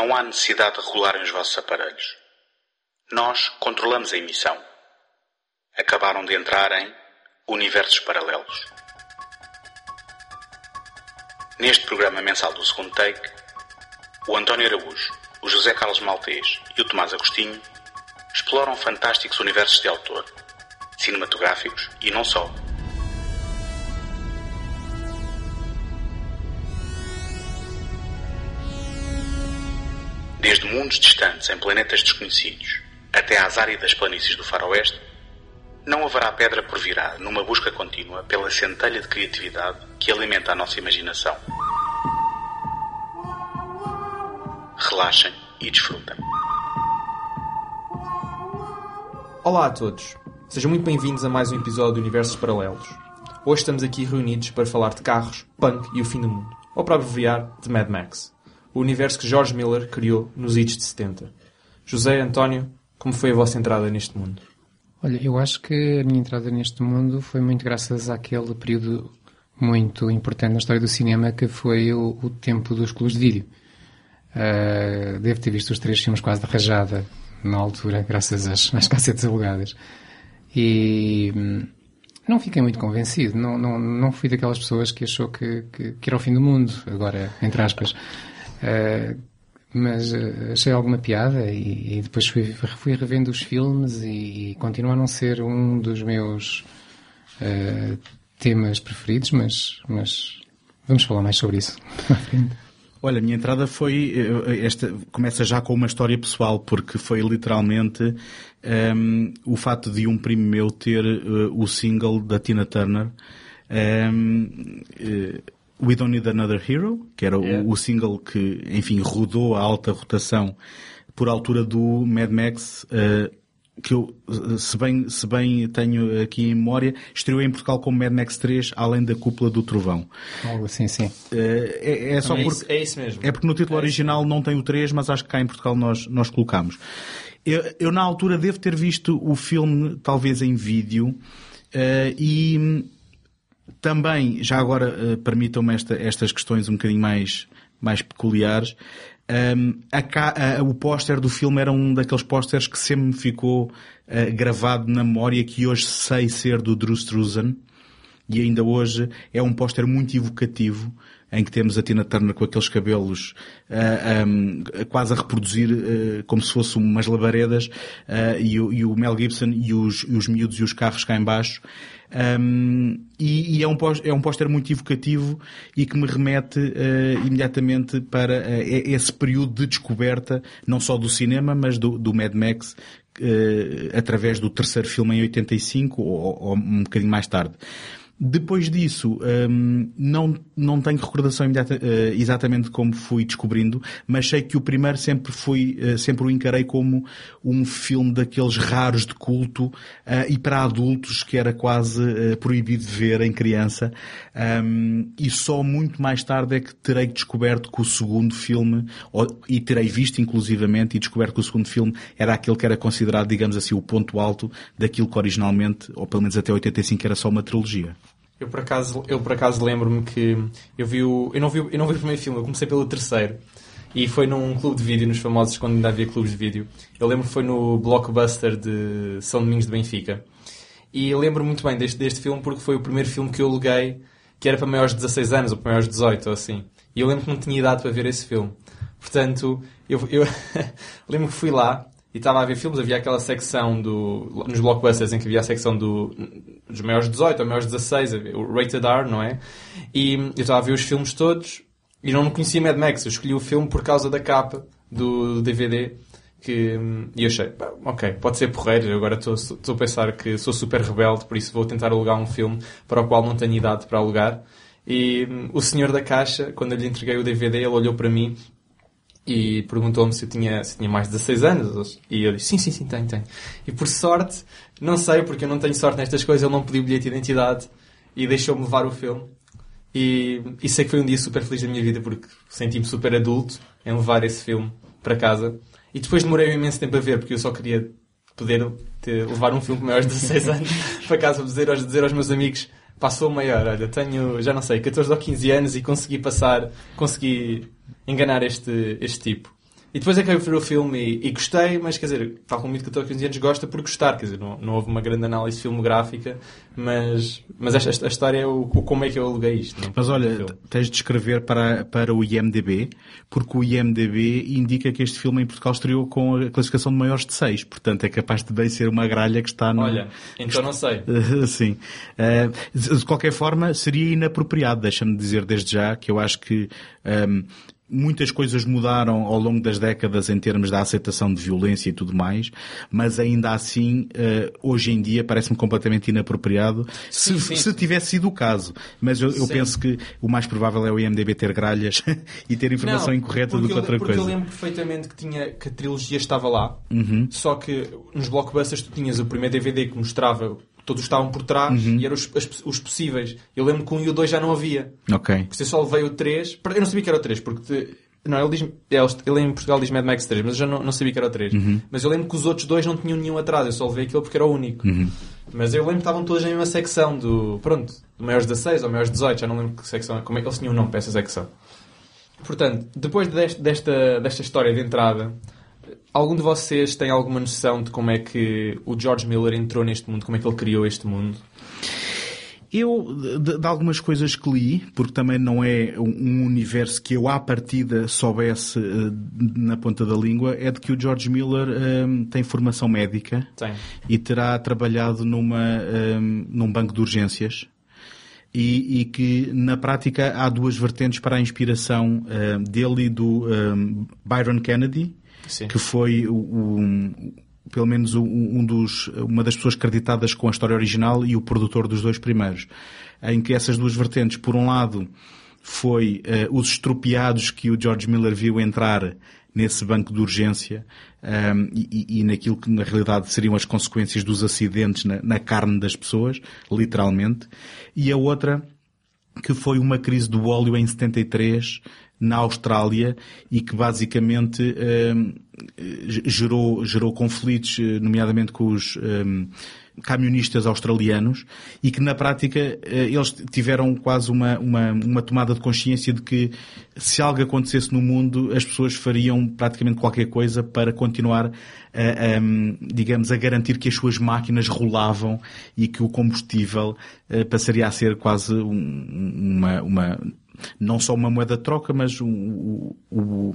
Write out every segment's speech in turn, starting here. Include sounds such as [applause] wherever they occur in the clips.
Não há necessidade de regularem os vossos aparelhos. Nós controlamos a emissão. Acabaram de entrar em universos paralelos. Neste programa mensal do segundo take, o António Araújo, o José Carlos Maltês e o Tomás Agostinho exploram fantásticos universos de autor, cinematográficos e não só. Desde mundos distantes em planetas desconhecidos até às áridas planícies do faroeste, não haverá pedra por virar numa busca contínua pela centelha de criatividade que alimenta a nossa imaginação. Relaxem e desfrutem. Olá a todos, sejam muito bem-vindos a mais um episódio do Universos Paralelos. Hoje estamos aqui reunidos para falar de carros, punk e o fim do mundo, ou para abreviar, de Mad Max, o universo que George Miller criou nos idos de 70. José António, como foi a vossa entrada neste mundo? Olha, eu acho que a minha entrada neste mundo foi muito graças àquele período muito importante na história do cinema que foi o, o tempo dos clubes de vídeo. Uh, devo ter visto os três filmes quase de rajada na altura, graças às, às cassetes alugadas. E hum, não fiquei muito convencido. Não, não, não fui daquelas pessoas que achou que, que, que era o fim do mundo, agora, entre aspas. Uh, mas uh, achei alguma piada e, e, depois fui, fui revendo os filmes e, e continua a não ser um dos meus uh, temas preferidos, mas, mas vamos falar mais sobre isso à [laughs] frente. Olha, a minha entrada foi esta começa já com uma história pessoal porque foi literalmente um, ehm, o fato de um primo meu ter uh, o single da Tina Turner um, ehm, uh, We Don't Need Another Hero, que era yeah. o, o, single que, enfim, rodou a alta rotação por altura do Mad Max, uh, que eu, se bem, se bem tenho aqui em memória, estreou em Portugal como Mad Max 3, além da Cúpula do Trovão. Algo assim, sim. Uh, é, é só é porque... Isso, é isso mesmo. É porque no título é original não tem o 3, mas acho que cá em Portugal nós, nós colocamos. Eu, eu na altura devo ter visto o filme, talvez em vídeo, uh, e também, já agora, uh, permitam-me esta, estas questões um bocadinho mais, mais peculiares. Um, a, a, o póster do filme era um daqueles pósteres que sempre me ficou uh, gravado na memória, que hoje sei ser do Drew Struzan. E ainda hoje é um póster muito evocativo, em que temos a Tina Turner com aqueles cabelos uh, um, quase a reproduzir uh, como se fossem umas labaredas, e o, e, o, Mel Gibson e os, e os miúdos e os carros cá em baixo. Um, e, e, é um é um póster muito evocativo e que me remete uh, imediatamente para uh, esse período de descoberta, não só do cinema, mas do, do Mad Max, uh, através do terceiro filme em 85 ou, ou um bocadinho mais tarde. Depois disso, um, não, não tenho recordação imediata, uh, exatamente como fui descobrindo, mas sei que o primeiro sempre fui, uh, sempre o encarei como um filme daqueles raros de culto uh, e para adultos que era quase proibido de ver em criança. Um, e só muito mais tarde é que terei descoberto que o segundo filme, ou, e terei visto inclusivamente e descoberto que o segundo filme era aquele que era considerado, digamos assim, o ponto alto daquilo que originalmente, ou pelo menos até 85, era só uma trilogia. Eu por acaso, eu por acaso lembro-me que eu vi o, eu não vi, eu não vi o primeiro filme, eu comecei pelo terceiro. E foi num clube de vídeo, nos famosos, quando ainda havia clubes de vídeo. Eu lembro que foi no Blockbuster de São Domingos de Benfica. E lembro muito bem deste, deste filme porque foi o primeiro filme que eu aluguei que era para maiores de 16 anos ou para maiores de 18 ou assim. E eu lembro que não tinha idade para ver esse filme. Portanto, eu, eu [laughs] lembro que fui lá e estava a ver filmes, havia aquela secção do, nos blockbusters em que havia a secção do, dos maiores 18 ou maiores 16, o Rated R, não é? E eu estava a ver os filmes todos e não conhecia Mad Max, eu escolhi o filme por causa da capa do DVD que, e eu achei, ok, pode ser porreiro, agora estou, a pensar que sou super rebelde, por isso vou tentar alugar um filme para o qual não tenho idade para alugar. E hum, o senhor da caixa, quando eu lhe entreguei o DVD, ele olhou para mim e perguntou-me se eu tinha, se tinha mais de 16 anos. E eu disse, sim, sim, sim, tenho, tenho. E por sorte, não sei, porque eu não tenho sorte nestas coisas, ele não pediu bilhete de identidade e deixou-me levar o filme. E, e sei que foi um dia super feliz da minha vida, porque senti-me super adulto em levar esse filme para casa. E depois demorei um imenso tempo a ver, porque eu só queria poder ter, levar um filme com maiores de 16 [laughs] anos para casa, dizer dizer aos meus amigos passou maior, olha, tenho, já não sei, 14 ou 15 anos e consegui passar, consegui enganar este, este tipo. E depois é que eu vi o filme e, e, gostei, mas quer dizer, tal como muito que 15 anos gosta por gostar, quer dizer, não, não houve uma grande análise filmográfica, mas, mas esta, esta história é o, o, como é que eu aluguei isto. Não? Mas olha, tens de escrever para, para o IMDB, porque o IMDB indica que este filme em Portugal estreou com a classificação de maiores de 6, portanto é capaz de bem ser uma gralha que está no... Olha, então não sei. [laughs] Sim. Uh, de qualquer forma, seria inapropriado, deixa-me dizer desde já, que eu acho que um, muitas coisas mudaram ao longo das décadas em termos da aceitação de violência e tudo mais, mas ainda assim, uh, hoje em dia, parece-me completamente inapropriado sim, se, sim. se, tivesse sido o caso. Mas eu, eu penso que o mais provável é o IMDB ter gralhas [laughs] e ter informação Não, incorreta do que outra porque coisa. Porque eu lembro perfeitamente que, tinha, que a trilogia estava lá, uhum. só que nos blockbusters tu tinhas o primeiro DVD que mostrava todos estavam por trás uhum. e eram os, os, possíveis. Eu lembro que o 1 e o 2 já não havia. Ok. Porque eu só levei o 3. Eu não sabia que era o 3, porque. Te, não, ele, diz, ele em Portugal diz Mad Max 3, mas eu já não, não sabia que era o 3. Uhum. Mas eu lembro que os outros dois não tinham nenhum atrás, eu só levei aquele porque era o único. Uhum. Mas eu lembro que estavam todos na mesma secção do. Pronto, do maiores 16 ou maiores 18, já não lembro que secção. Como é que eles tinham um nome para essa secção. Portanto, depois deste, desta, desta história de entrada, algum de vocês tem alguma noção de como é que o George Miller entrou neste mundo, como é que ele criou este mundo? Eu, de, de, algumas coisas que li, porque também não é um universo que eu à partida soubesse uh, na ponta da língua, é de que o George Miller um, tem formação médica tem. e terá trabalhado numa, um, num banco de urgências. E, e, que na prática há duas vertentes para a inspiração uh, dele e do Byron Kennedy, Sim. que foi o, o pelo menos um dos, uma das pessoas creditadas com a história original e o produtor dos dois primeiros, em que essas duas vertentes, por um lado, foi uh, os estropiados que o George Miller viu entrar nesse banco de urgência um, ehm, e, e, naquilo que na realidade seriam as consequências dos acidentes na, na carne das pessoas, literalmente, e a outra que foi uma crise do óleo em 73 na Austrália e que basicamente ehm, gerou, gerou conflitos, eh, nomeadamente com os ehm, camionistas australianos e que na prática eh, eles tiveram quase uma, uma, uma tomada de consciência de que se algo acontecesse no mundo as pessoas fariam praticamente qualquer coisa para continuar a, a, digamos, a garantir que as suas máquinas rolavam e que o combustível eh, passaria a ser quase uma, uma não só uma moeda de troca, mas o, o, o,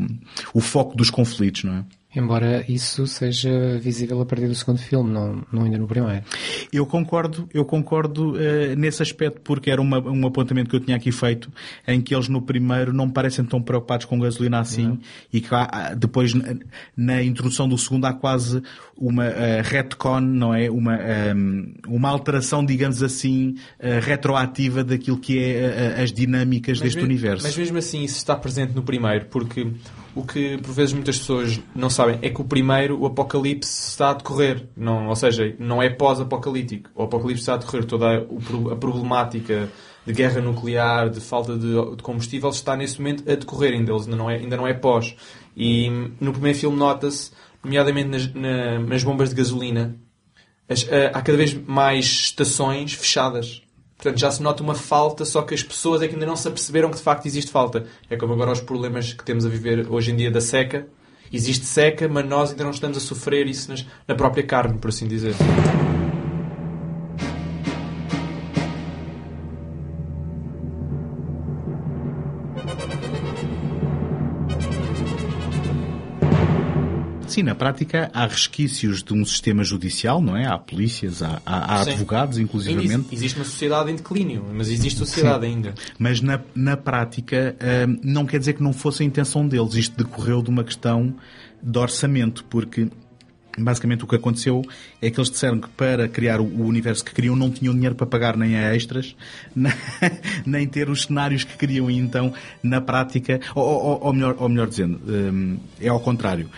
o foco dos conflitos, não é? Embora isso seja visível a partir do segundo filme, não, não ainda no primeiro. Eu concordo, eu concordo uh, nesse aspecto, porque era uma, um apontamento que eu tinha aqui feito, em que eles no primeiro não me parecem tão preocupados com gasolina assim, não. e que há, depois na, na, introdução do segundo há quase uma uh, retcon, não é? Uma, um, ehm, uma alteração, digamos assim, uh, retroativa daquilo que é as dinâmicas mas deste mesmo, universo. Mas mesmo assim isso está presente no primeiro, porque o que por vezes muitas pessoas não sabem é que o primeiro, o apocalipse, está a decorrer. Não, ou seja, não é pós-apocalíptico. O apocalipse está a decorrer. Toda a, problemática de guerra nuclear, de falta de, de, combustível, está nesse momento a decorrer ainda. Ainda não é, ainda não é pós. E no primeiro filme nota-se, nomeadamente nas, na, nas bombas de gasolina, as, há cada vez mais estações fechadas. Portanto, já se nota uma falta, só que as pessoas é que ainda não se aperceberam que de facto existe falta. É como agora os problemas que temos a viver hoje em dia da seca. Existe seca, mas nós ainda não estamos a sofrer isso na própria carne, por assim dizer. Sim, na prática há resquícios de um sistema judicial, não é? Há polícias, há, há, há advogados, inclusivamente. Existe uma sociedade em declínio, mas existe sociedade Sim. ainda. Mas na, na prática hum, não quer dizer que não fosse a intenção deles. Isto decorreu de uma questão de orçamento, porque basicamente o que aconteceu é que eles disseram que para criar o universo que queriam não tinham dinheiro para pagar nem a extras, [laughs] nem ter os cenários que queriam. E então, na prática, ou, ou, ou melhor, ou melhor dizendo, hum, é ao contrário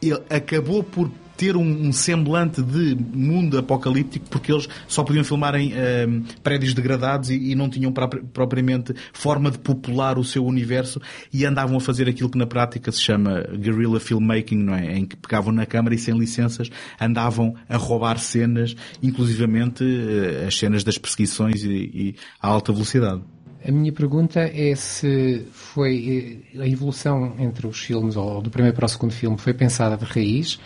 ele acabou por ter um, um, semblante de mundo apocalíptico porque eles só podiam filmar em uh, prédios degradados e, e não tinham propriamente forma de popular o seu universo e andavam a fazer aquilo que na prática se chama guerrilla filmmaking, não é? Em que pegavam na câmara e sem licenças andavam a roubar cenas, inclusivamente uh, as cenas das perseguições e, e a alta velocidade. A minha pergunta é se foi eh, a evolução entre os filmes, ou do primeiro para o segundo filme, foi pensada de raiz,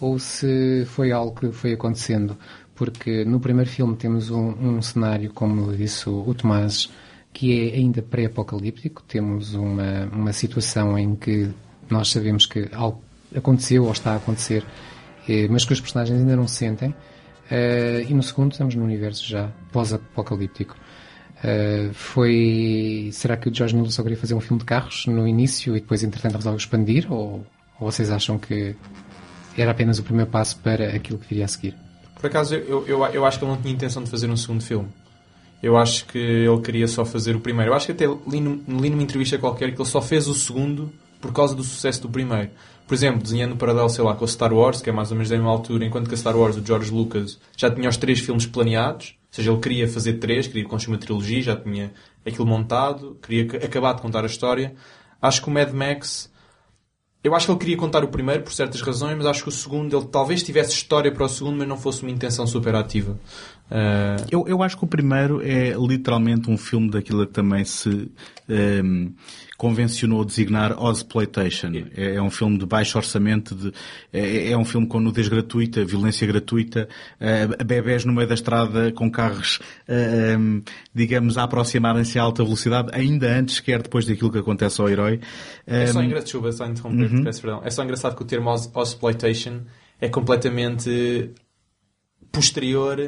ou se foi algo que foi acontecendo. Porque no primeiro filme temos um, um cenário, como disse o, Tomás, que é ainda pré-apocalíptico. Temos uma, uma situação em que nós sabemos que algo aconteceu ou está a acontecer, eh, mas que os personagens ainda não sentem. Uh, e no segundo estamos num universo já pós-apocalíptico. Uh, foi. Será que o George Miller só queria fazer um filme de carros no início e depois, entretanto, resolve expandir? Ou, ou vocês acham que era apenas o primeiro passo para aquilo que viria a seguir? Por acaso, eu, eu, eu acho que ele não tinha intenção de fazer um segundo filme. Eu acho que ele queria só fazer o primeiro. Eu acho que até li, li numa entrevista qualquer que ele só fez o segundo por causa do sucesso do primeiro. Por exemplo, desenhando o paralelo, sei lá, com a Star Wars, que é mais ou menos da mesma altura, enquanto que a Star Wars, o George Lucas, já tinha os três filmes planeados, seja, ele queria fazer três, queria construir uma trilogia, já tinha aquilo montado, queria acabar de contar a história. Acho que o Mad Max eu acho que ele queria contar o primeiro por certas razões, mas acho que o segundo, ele talvez tivesse história para o segundo, mas não fosse uma intenção super ativa. Uh... Eu, eu acho que o primeiro é literalmente um filme daquilo que também se um, ehm, convencionou designar Ozploitation. É, é um filme de baixo orçamento, de, é, é um filme com nudez gratuita, violência gratuita, uh, bebés no meio da estrada com carros, uh, um, digamos, a aproximarem-se a alta velocidade, ainda antes, quer depois daquilo que acontece ao herói. É só ehm, engraçado, só interromper, uhum. peço perdão. É só engraçado que o termo Ozploitation é completamente posterior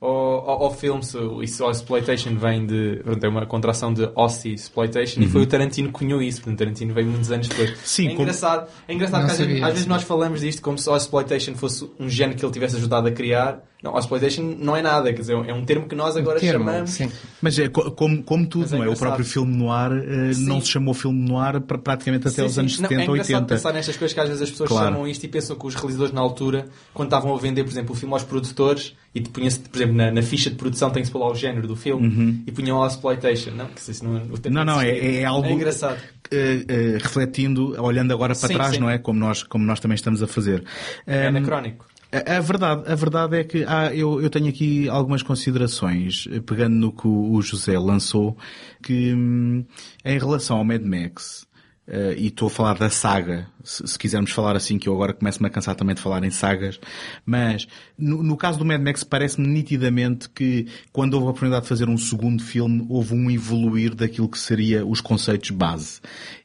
ao, ao, ao filme. Isso, a exploitation vem de. Pronto, é uma contração de Aussie exploitation uhum. e foi o Tarantino que cunhou isso. Portanto, Tarantino veio muitos anos depois. Sim, é engraçado, como... é engraçado que às, vezes, às vezes nós falamos disto como se a exploitation fosse um género que ele tivesse ajudado a criar não, exploitation não é nada, quer dizer, é um termo que nós agora um termo, chamamos. Sim. Mas é como, como tudo, é não é? O próprio filme noir uh, não se chamou filme noir para praticamente até sim, os anos sim. 70, não, é 80. pensar nestas coisas que às vezes as pessoas claro. chamam isto e pensam que os realizadores na altura, quando estavam a vender, por exemplo, o filme aos produtores e punha-se, por exemplo, na, na, ficha de produção tem-se pôr lá o género do filme uhum. e punham lá exploitation. Não, que não, é não, não, é, é, algo. É engraçado. Uh, uh, refletindo, olhando agora para trás, não é? Como nós, como nós também estamos a fazer. É um, anacrónico. A, a, verdade, a verdade é que ah, eu, eu tenho aqui algumas considerações, eh, pegando no que o José lançou, que hum, em relação ao Mad Max, Uh, e estou a falar da saga, se, se, quisermos falar assim, que eu agora começo-me a cansar também de falar em sagas, mas no, no caso do Mad Max parece-me nitidamente que quando houve a oportunidade de fazer um segundo filme, houve um evoluir daquilo que seria os conceitos base.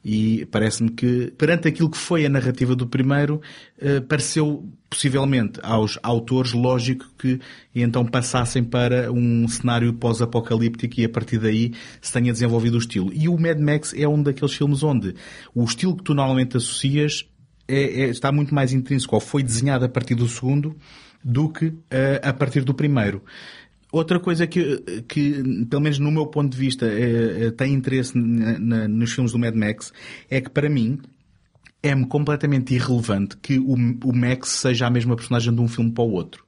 E parece-me que, perante aquilo que foi a narrativa do primeiro, uh, pareceu possivelmente aos autores lógico que então passassem para um cenário pós-apocalíptico e a partir daí se tenha desenvolvido o estilo. E o Mad Max é um daqueles filmes onde o estilo que tu normalmente associas é, é, está muito mais intrínseco ou foi desenhado a partir do segundo do que uh, a partir do primeiro. Outra coisa que, que, pelo menos no meu ponto de vista, é, tem interesse na, na, nos filmes do Mad Max é que, para mim, é-me completamente irrelevante que o, o Max seja a mesma personagem de um filme para o outro.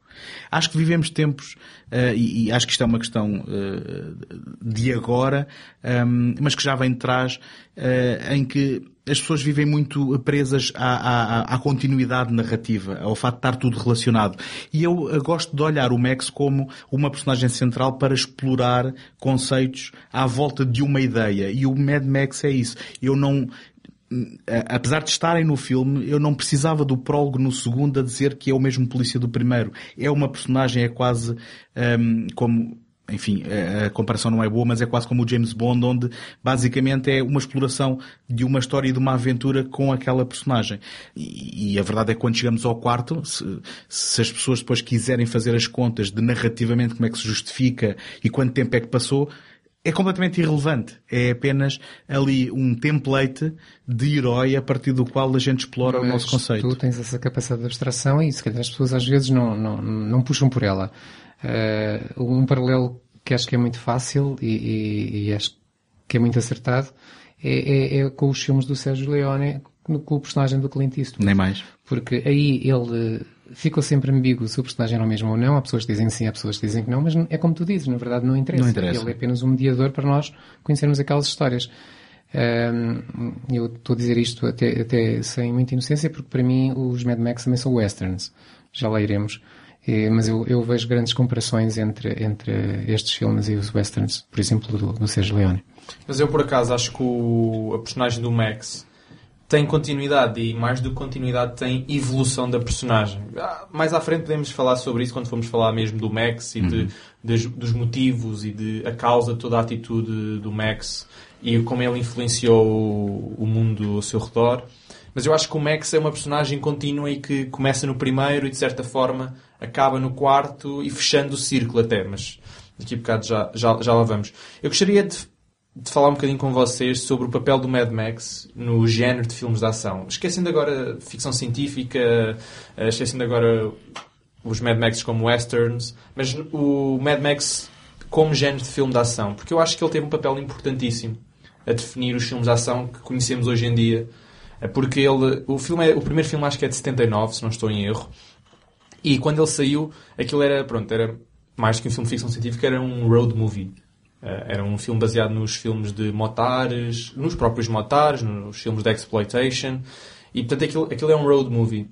Acho que vivemos tempos, uh, e, e, acho que isto é uma questão uh, de agora, um, ehm, mas que já vem de trás, uh, em que as pessoas vivem muito presas à, à, à, continuidade narrativa, ao facto de estar tudo relacionado. E eu gosto de olhar o Max como uma personagem central para explorar conceitos à volta de uma ideia. E o Mad Max é isso. Eu não, apesar de estarem no filme, eu não precisava do prólogo no segundo a dizer que é o mesmo polícia do primeiro. É uma personagem, é quase um, como enfim, a comparação não é boa, mas é quase como o James Bond, onde basicamente é uma exploração de uma história e de uma aventura com aquela personagem. E, e a verdade é que quando chegamos ao quarto, se, se, as pessoas depois quiserem fazer as contas de narrativamente como é que se justifica e quanto tempo é que passou, é completamente irrelevante. É apenas ali um template de herói a partir do qual a gente explora Mas o nosso conceito. Tu tens essa capacidade de abstração e se calhar as pessoas às vezes não, não, não puxam por ela. Uh, um paralelo que acho que é muito fácil e, e, e acho que é muito acertado é, é, é, com os filmes do Sérgio Leone com o personagem do Clint Eastwood. Nem mais. Porque aí ele ficou sempre ambíguo se o personagem era o mesmo ou não. Há pessoas que dizem que sim, há pessoas que dizem que não, mas é como tu dizes, na verdade não interessa. Não interessa. Ele é apenas um mediador para nós conhecermos aquelas histórias. Um, eu estou a dizer isto até, até sem muita inocência, porque para mim os Mad Max também são westerns. Já lá iremos. E, mas eu, eu, vejo grandes comparações entre, entre estes filmes e os westerns, por exemplo, do, do Sergio Leone. Mas eu, por acaso, acho que o, a personagem do Max tem continuidade e, mais do que continuidade, tem evolução da personagem. Ah, mais à frente podemos falar sobre isso quando formos falar mesmo do Max e de, de, dos motivos e de a causa de toda a atitude do Max e como ele influenciou o mundo ao seu redor. Mas eu acho que o Max é uma personagem contínua e que começa no primeiro e, de certa forma, acaba no quarto e fechando o círculo até. Mas daqui a bocado já, já, já lá vamos. Eu gostaria de de falar um bocadinho com vocês sobre o papel do Mad Max no género de filmes de ação. Esquecendo agora ficção científica, eh, esquecendo agora os Mad Max como westerns, mas o Mad Max como género de filme de ação, porque eu acho que ele teve um papel importantíssimo a definir os filmes de ação que conhecemos hoje em dia. Eh, porque ele, o filme é, o primeiro filme acho que é de 79, se não estou em erro. E quando ele saiu, aquilo era, pronto, era mais que um filme de ficção científica, era um road movie eh, era um filme baseado nos filmes de motares, nos próprios motares, nos filmes de exploitation. E, portanto, aquilo, aquilo é um road movie.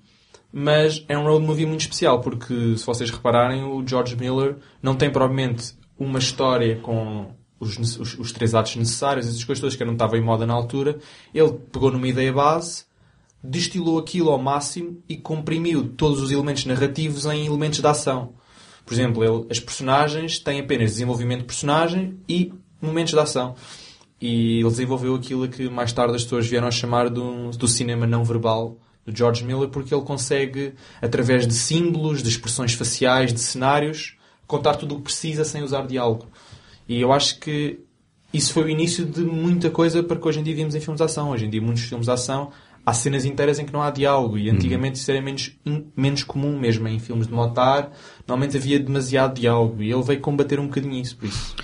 Mas é um road movie muito especial, porque, se vocês repararem, o George Miller não tem, provavelmente, uma história com os, os, os três atos necessários, essas coisas todas que não estavam em moda na altura. Ele pegou numa ideia base, destilou aquilo ao máximo e comprimiu todos os elementos narrativos em elementos de ação. Por exemplo, ele, as personagens têm apenas desenvolvimento de personagem e momentos de ação. E ele desenvolveu aquilo que mais tarde as pessoas vieram a chamar do, do cinema não verbal do George Miller, porque ele consegue, através de símbolos, de expressões faciais, de cenários, contar tudo o que precisa sem usar diálogo. E eu acho que isso foi o início de muita coisa para que hoje em dia vimos em filmes de ação. Hoje em dia, muitos filmes de ação há cenas inteiras em que não há diálogo e antigamente isso era menos, menos comum mesmo em filmes de motar normalmente havia demasiado diálogo e ele veio combater um bocadinho isso por isso.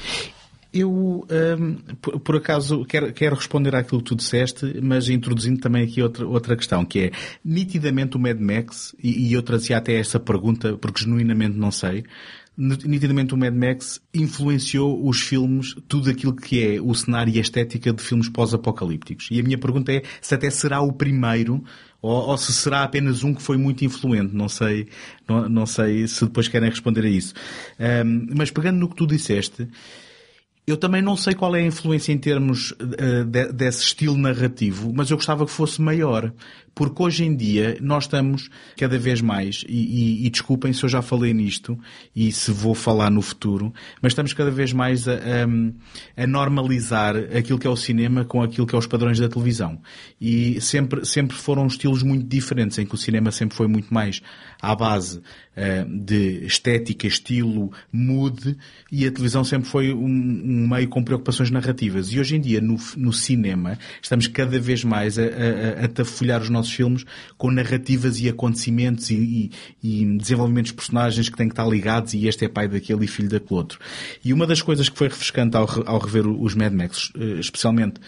Eu, um, por, por, acaso, quero, quero responder àquilo que tu disseste, mas introduzindo também aqui outra, outra questão, que é, nitidamente o Mad Max, e, e eu trazia até essa pergunta, porque genuinamente não sei, nitidamente o Mad Max influenciou os filmes, tudo aquilo que é o cenário e a estética de filmes pós-apocalípticos. E a minha pergunta é se até será o primeiro ou, ou, se será apenas um que foi muito influente. Não sei, não, não sei se depois querem responder a isso. Um, mas pegando no que tu disseste, eu também não sei qual é a influência em termos uh, de, desse estilo narrativo, mas eu gostava que fosse maior. Porque hoje em dia nós estamos cada vez mais, e, e, e, desculpem se eu já falei nisto e se vou falar no futuro, mas estamos cada vez mais a, a, a normalizar aquilo que é o cinema com aquilo que é os padrões da televisão. E sempre, sempre foram estilos muito diferentes, em que o cinema sempre foi muito mais à base uh, de estética, estilo, mood, e a televisão sempre foi um, um, meio com preocupações narrativas. E hoje em dia, no, no cinema, estamos cada vez mais a, a, a tafolhar os nossos nossos filmes com narrativas e acontecimentos e, e, e desenvolvimentos de personagens que têm que estar ligados e este é pai daquele e filho daquele outro. E uma das coisas que foi refrescante ao, ao rever os Mad Max, eh, especialmente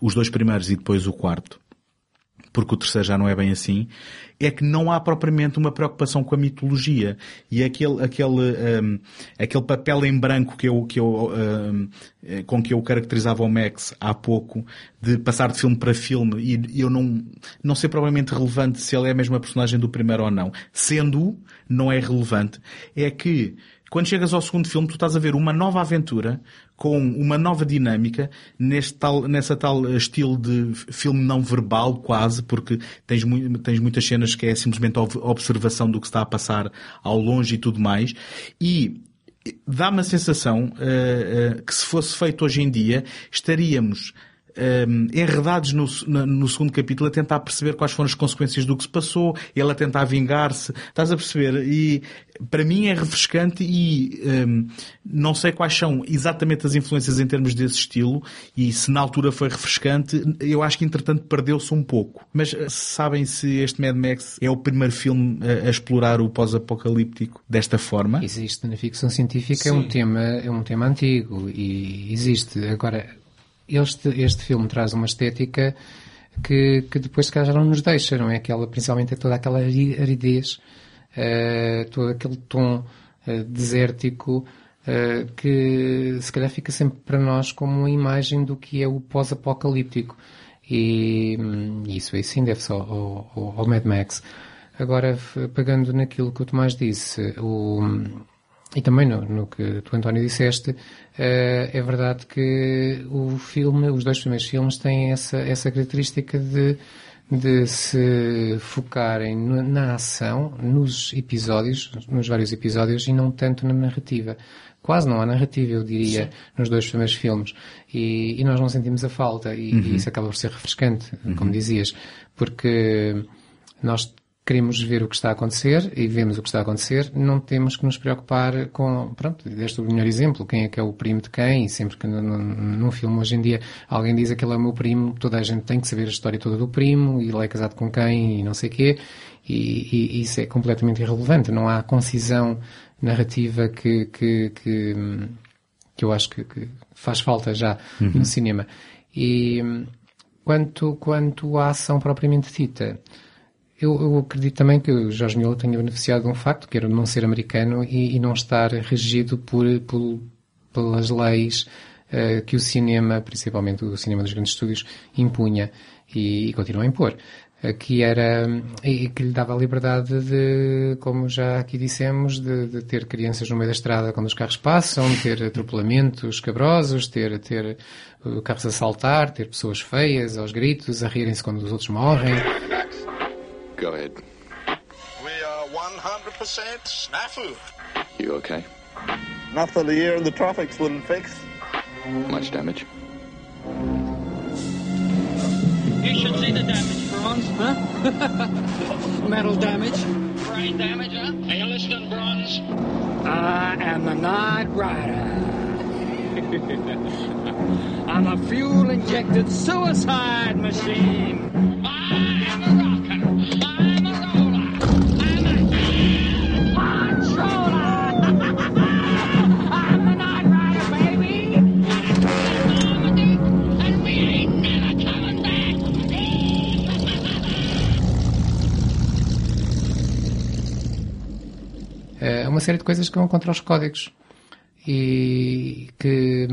os dois primeiros e depois o quarto, porque o terceiro já não é bem assim, é que não há propriamente uma preocupação com a mitologia. E aquele, aquele, um, aquele papel em branco que eu, que eu, um, com que eu caracterizava o Max há pouco, de passar de filme para filme, e eu não, não sei provavelmente relevante se ele é a mesma personagem do primeiro ou não. Sendo, não é relevante. É que, quando chegas ao segundo filme, tu estás a ver uma nova aventura com uma nova dinâmica neste tal, nessa tal estilo de filme não verbal quase, porque tens, tens muitas cenas que é simplesmente observação do que está a passar ao longe e tudo mais. E dá-me a sensação uh, uh, que se fosse feito hoje em dia, estaríamos um, enredados no, no, segundo capítulo a tentar perceber quais foram as consequências do que se passou, ele a tentar vingar-se. Estás a perceber? E para mim é refrescante e um, não sei quais são exatamente as influências em termos desse estilo e se na altura foi refrescante, eu acho que entretanto perdeu-se um pouco. Mas eh, sabem se este Mad Max é o primeiro filme a, a explorar o pós-apocalíptico desta forma? Existe na ficção científica, é um tema, é um tema antigo e existe. Agora, este, este filme traz uma estética que, que depois se calhar já não nos deixa, não é? Aquela, principalmente toda aquela aridez, uh, todo aquele tom uh, desértico, uh, que se calhar fica sempre para nós como uma imagem do que é o pós-apocalíptico. E um, isso aí sim deve-se ao, ao, ao, Mad Max. Agora, pegando naquilo que o Tomás disse, o, e também no, no, que tu, António, disseste, uh, é verdade que o filme, os dois primeiros filmes têm essa, essa característica de, de se focarem na ação, nos episódios, nos vários episódios, e não tanto na narrativa. Quase não há narrativa, eu diria, Sim. nos dois primeiros filmes. E, e, nós não sentimos a falta, e, uhum. e, isso acaba por ser refrescante, uhum. como dizias, porque nós queremos ver o que está a acontecer e vemos o que está a acontecer, não temos que nos preocupar com, pronto, deste o melhor exemplo, quem é que é o primo de quem, e sempre que num filme hoje em dia alguém diz que ele é o meu primo, toda a gente tem que saber a história toda do primo, e ele é casado com quem, e não sei o quê, e, e, isso é completamente irrelevante, não há concisão narrativa que, que, que, que eu acho que, que faz falta já uhum. no cinema. E quanto, quanto à ação propriamente dita, eu, eu, acredito também que o Jorge Miller tenha beneficiado de um facto, que era não ser americano e, e não estar regido por, por pelas leis uh, que o cinema, principalmente o cinema dos grandes estúdios, impunha e, e continua a impor. Uh, que era, e que lhe dava a liberdade de, como já aqui dissemos, de, de, ter crianças no meio da estrada quando os carros passam, ter atropelamentos cabrosos, ter, ter uh, carros a saltar, ter pessoas feias aos gritos, a rirem-se quando os outros morrem. Go ahead. We are 100% snafu. You okay? Nothing the air in the tropics wouldn't fix. Much damage? You should see the damage, Bronze, huh? [laughs] Metal damage. Brain damage, huh? Hailston Bronze. I am the Night Rider. [laughs] I'm a fuel-injected suicide machine. Uma série de coisas que vão contra os códigos e que,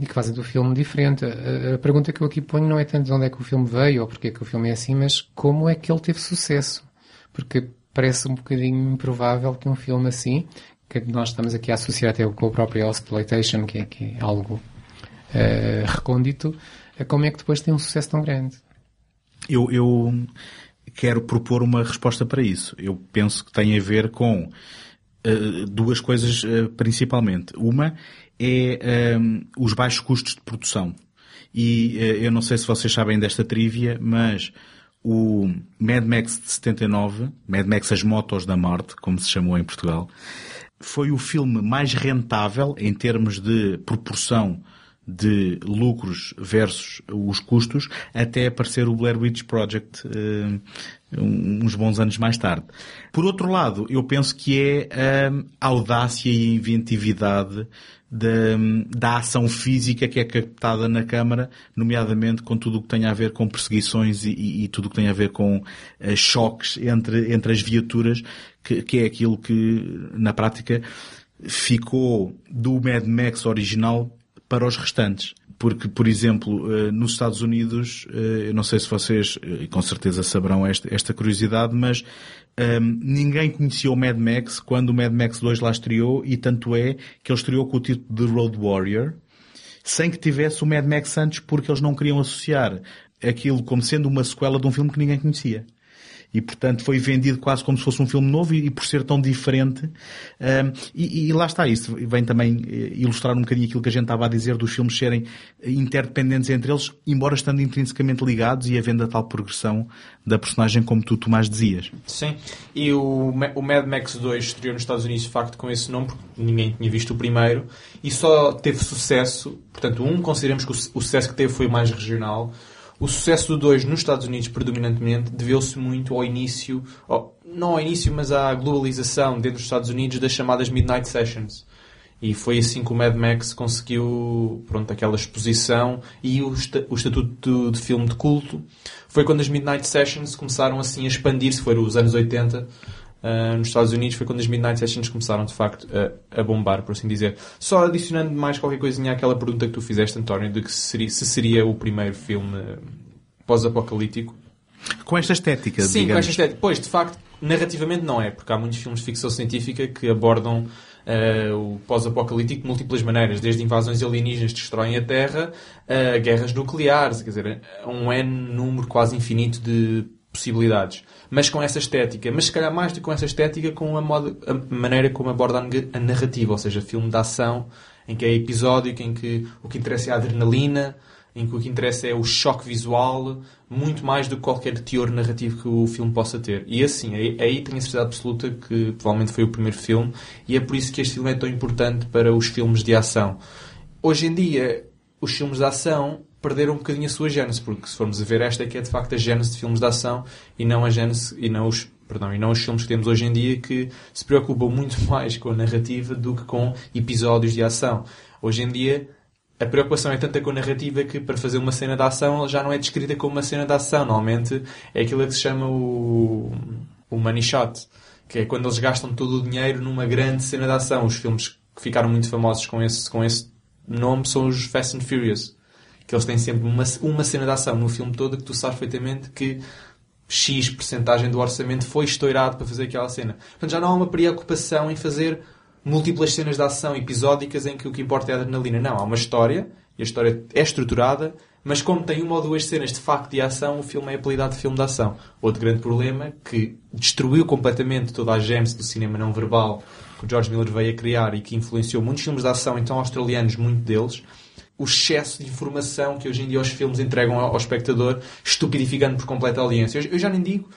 e que fazem do filme diferente. A, a, pergunta que eu aqui ponho não é tanto de onde é que o filme veio ou porque é que o filme é assim, mas como é que ele teve sucesso. Porque parece um bocadinho improvável que um filme assim, que nós estamos aqui a associar até com o próprio Exploitation, que é, que é algo uh, recôndito, como é que depois tem um sucesso tão grande? Eu, eu quero propor uma resposta para isso. Eu penso que tem a ver com eh, duas coisas uh, principalmente. Uma é um, eh, os baixos custos de produção. E uh, eu não sei se vocês sabem desta trivia, mas o Mad Max de 79, Mad Max As Motos da Morte, como se chamou em Portugal, foi o filme mais rentável em termos de proporção de lucros versus os custos até aparecer o Blair Witch Project uh, uns bons anos mais tarde. Por outro lado, eu penso que é a audácia e a inventividade da, da ação física que é captada na Câmara, nomeadamente com tudo o que tem a ver com perseguições e, e tudo o que tem a ver com uh, choques entre, entre as viaturas, que, que é aquilo que, na prática, ficou do Mad Max original para os restantes. Porque, por exemplo, eh, nos Estados Unidos, eh, eu não sei se vocês, eh, com certeza saberão esta, esta curiosidade, mas um, ninguém conhecia o Mad Max quando o Mad Max 2 lá estreou, e tanto é que ele estreou com o título de Road Warrior, sem que tivesse o Mad Max antes, porque eles não queriam associar aquilo como sendo uma sequela de um filme que ninguém conhecia e portanto foi vendido quase como se fosse um filme novo e, e por ser tão diferente um, e, e, lá está isso vem também eh, ilustrar um bocadinho aquilo que a gente estava a dizer dos filmes serem interdependentes entre eles embora estando intrinsecamente ligados e havendo a tal progressão da personagem como tu Tomás dizias. Sim, e o, o Mad Max 2 estreou nos Estados Unidos de facto com esse nome porque ninguém tinha visto o primeiro e só teve sucesso portanto um, consideramos que o, o sucesso que teve foi mais regional o sucesso do 2 nos Estados Unidos, predominantemente, deveu-se muito ao início, ao, não ao início, mas à globalização dentro dos Estados Unidos das chamadas Midnight Sessions. E foi assim que o Mad Max conseguiu, pronto, aquela exposição e o, o estatuto de, de, filme de culto. Foi quando as Midnight Sessions começaram assim a expandir-se, foi os anos 80, uh, nos Estados Unidos, foi quando as Midnight Sessions começaram de facto a, a, bombar, por assim dizer. Só adicionando mais qualquer coisinha àquela pergunta que tu fizeste, António, de que seria, se seria o primeiro filme pós-apocalíptico. Com esta estética, Sim, digamos. com esta estética. Pois, de facto, narrativamente não é, porque há muitos filmes de ficção científica que abordam eh, o pós-apocalíptico de múltiplas maneiras, desde invasões alienígenas que destroem a Terra a guerras nucleares, quer dizer, um N número quase infinito de possibilidades. Mas com essa estética, mas se calhar mais do que com essa estética, com a, moda, a maneira como aborda a narrativa, ou seja, filme de ação, em que é episódico, em que o que interessa é a adrenalina, em que o que interessa é o choque visual, muito mais do que qualquer teor narrativo que o filme possa ter. E assim, aí, aí tenho a certeza absoluta que provavelmente foi o primeiro filme, e é por isso que este filme é tão importante para os filmes de ação. Hoje em dia, os filmes de ação perderam um bocadinho a sua gênese, porque se formos a ver esta é que é de facto a gênese de filmes de ação e não a gênese e não os perdão, e não os filmes que temos hoje em dia que se preocupam muito [laughs] mais com a narrativa do que com episódios de ação. Hoje em dia a preocupação é tanta com a narrativa que para fazer uma cena de ação ela já não é descrita como uma cena de ação. Normalmente é aquilo que se chama o, o money shot, que é quando eles gastam todo o dinheiro numa grande cena de ação. Os filmes que ficaram muito famosos com esse, com esse nome são os Fast and Furious. Que eles têm sempre uma, uma cena de ação no filme todo que tu sabes perfeitamente que X percentagem do orçamento foi estourado para fazer aquela cena. Portanto, já não há uma preocupação em fazer múltiplas cenas de ação episódicas em que o que importa é a adrenalina. Não, há uma história, e a história é estruturada, mas como tem uma ou duas cenas de facto de ação, o filme é apelidado de filme de ação. Outro grande problema que destruiu completamente toda a gênese do cinema não verbal que o George Miller veio a criar e que influenciou muitos filmes de ação, então australianos, muito deles, o excesso de informação que hoje em dia os filmes entregam ao, ao espectador, estupidificando por completo a audiência. Eu, eu já nem digo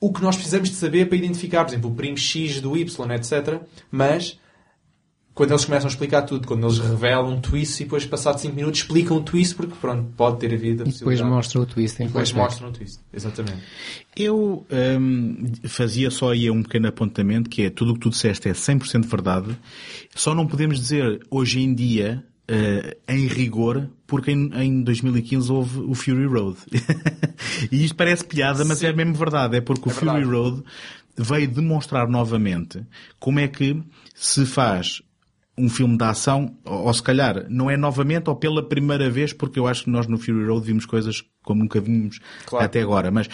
o que nós precisamos de saber para identificar, por exemplo, o primo X do Y, etc. Mas quando eles começam a explicar tudo, quando eles revelam um twist e depois, passado 5 minutos, explicam o twist porque, pronto, pode ter havido a E depois possibilidade. mostra o twist em E depois mostram o twist. Exatamente. Eu hum, fazia só aí um pequeno apontamento, que é tudo o que tu disseste é 100% verdade. Só não podemos dizer hoje em dia, eh, em rigor, porque em, em 2015 houve o Fury Road. [laughs] e isto parece piada, mas é mesmo verdade. É porque o É Fury verdade. Road veio demonstrar novamente como é que se faz um filme de ação, ou, ou se calhar não é novamente ou pela primeira vez, porque eu acho que nós no Fury Road vimos coisas como nunca vimos Claro. até agora, mas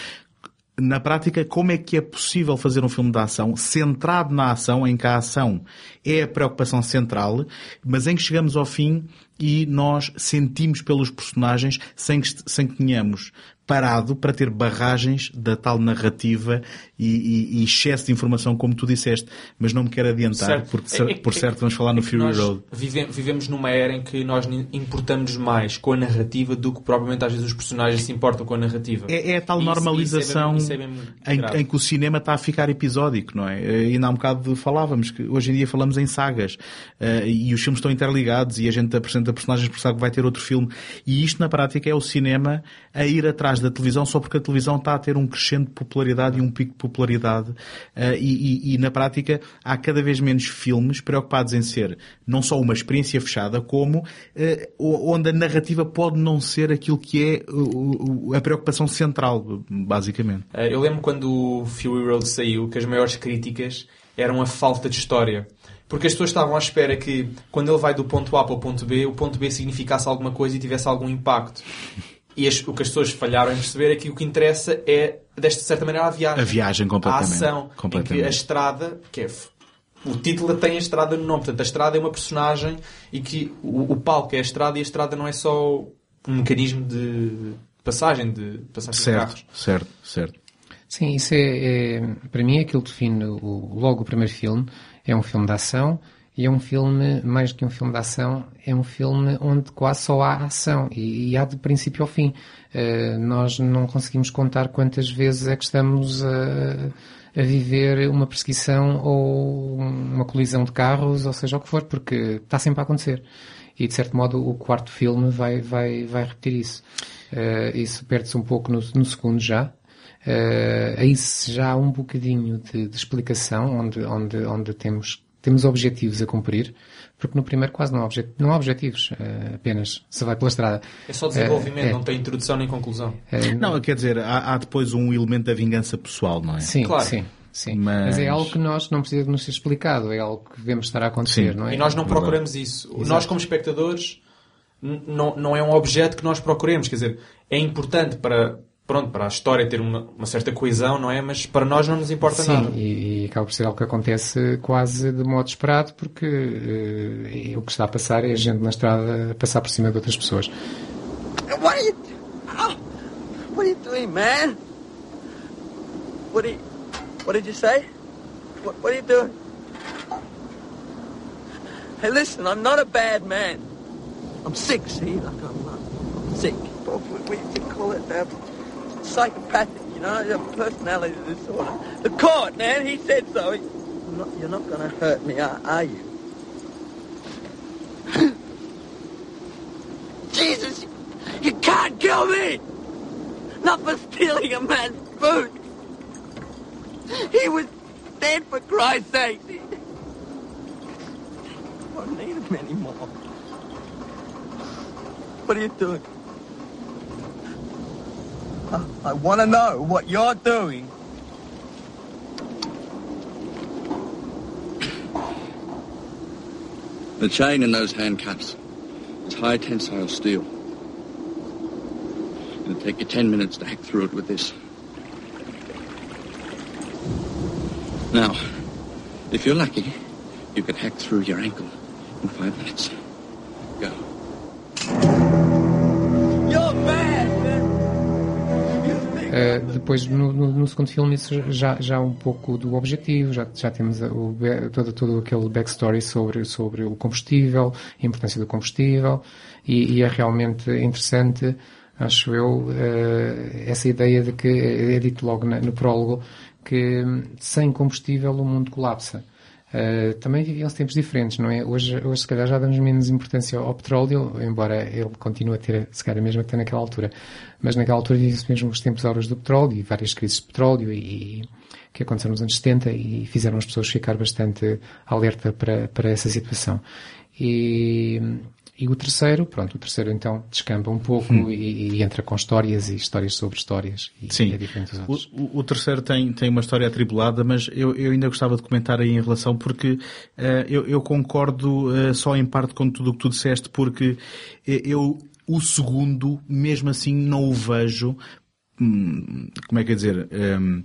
na prática, como é que é possível fazer um filme de ação centrado na ação, em que a ação é a preocupação central, mas em que chegamos ao fim e nós sentimos pelos personagens sem que, sem que tenhamos parado para ter barragens da tal narrativa e, e- e excesso de informação, como tu disseste. Mas não me quero adiantar, Certo. porque É- é- por é- certo vamos falar no é que Fury Road. vive- vivemos numa era em que nós importamos mais com a narrativa do que propriamente às vezes os personagens se importam com a narrativa. É, é a tal Isso- normalização isso é bem- isso é bem em, grave. em que o cinema está a ficar episódico, não é? Eh, Ainda há um bocado falávamos que hoje em dia falamos em sagas eh, e os filmes estão interligados e a gente apresenta personagens por sabe que vai ter outro filme. E isto na prática é o cinema a ir atrás da televisão só porque a televisão está a ter um crescente de popularidade e um pico de popularidade eh, e, e- e, na prática há cada vez menos filmes preocupados em ser não só uma experiência fechada como o- onde a narrativa pode não ser aquilo que é o- a preocupação central, basicamente. Eh, Eu lembro quando o Fury Road saiu que as maiores críticas eram a falta de história. Porque as pessoas estavam à espera que, quando ele vai do ponto A para o ponto B, o ponto B significasse alguma coisa e tivesse algum impacto. E as- o que as pessoas falharam em perceber é que o que interessa é, desta certa maneira, a viagem. A viagem, completamente. A ação. Completamente. Em que a estrada, que é o título tem a estrada no nome. Portanto, a estrada é uma personagem e que o, o palco é a estrada e a estrada não é só um mecanismo de passagem, de passagem de Certo, carros. certo, certo. Sim, isso é, é- para mim aquilo que define o, logo o primeiro filme. É um filme de ação e é um filme, mais que um filme de ação, é um filme onde quase só há ação e, e há de princípio ao fim. Eh, nós não conseguimos contar quantas vezes é que estamos a, a viver uma perseguição ou uma colisão de carros, ou seja o que for, porque está sempre a acontecer. E de certo modo o quarto filme vai, vai, vai repetir isso. Eh, isso perde-se um pouco no, no segundo já, eh, aí já há um bocadinho de, de explicação, onde, onde, onde temos, temos objetivos a cumprir, porque no primeiro quase não há, obje- não há objetivos, eh, apenas se vai pela estrada. É só desenvolvimento, Eh, é. não tem introdução nem conclusão. Eh, Não, quer dizer, há, há depois um elemento da vingança pessoal, não é? Sim, Claro. sim, sim. Mas- Mas... é algo que nós não precisa de nos ser explicado, é algo que devemos estar a acontecer, Sim. não é? E nós não procuramos isso. Nós, como espectadores, não, não é um objeto que nós procuremos. Quer dizer, é importante para, pronto, para a história ter uma, uma certa coesão, não é? Mas para nós não nos importa Sim, nada. e, e acaba por ser algo que acontece quase de modo esperado, porque eh, o que está a passar é a gente na estrada a passar por cima de outras pessoas. What are you... Oh, what are you doing, man? What are you... What did you say? What, what are you doing? Hey, listen, I'm not a bad man. I'm sick, see? Like, I'm, uh, I'm sick. What, do you call it? Uh, psychopathic, you know? A personality disorder. The court, man, he said so. He, not, you're not going to hurt me, are, are you? [coughs] Jesus, you can't kill me! Not for stealing a man's food! He was dead for Christ's sake! [laughs] I don't need him anymore. What are you doing? [laughs] I, want to know what you're doing. The chain in those handcuffs is high tensile steel. It'll take you ten minutes to hack through it with this. Now, if you're lucky, you can hack through your ankle in five minutes. Go. Uh, depois, no, no- no segundo filme, isso já, já um pouco do objetivo, já, já temos o, todo, todo aquele backstory sobre, sobre o combustível, a importância do combustível, e, e é realmente interessante, acho eu, uh, essa ideia de que, é dito logo na- no prólogo, que sem combustível o mundo colapsa. Uh, também viviam-se tempos diferentes, não é? Hoje, hoje, se calhar, já damos menos importância ao petróleo, embora ele continue a ter, se calhar, mesmo até naquela altura. Mas naquela altura viviam-se mesmo os tempos áureos do petróleo e várias crises de petróleo e, que aconteceram nos anos 70 e fizeram as pessoas ficar bastante alerta para, para essa situação. E, e o terceiro, pronto, o terceiro então descamba um pouco e, e entra com histórias e histórias sobre histórias e Sim. é diferente dos O, outros. o- o terceiro tem, tem uma história atribulada, mas eu, eu ainda gostava de comentar aí em relação, porque eh, eu, eu concordo eh, só em parte com tudo o que tu disseste, porque eh, eu, o segundo, mesmo assim, não o vejo, hum, como é que é dizer, hum,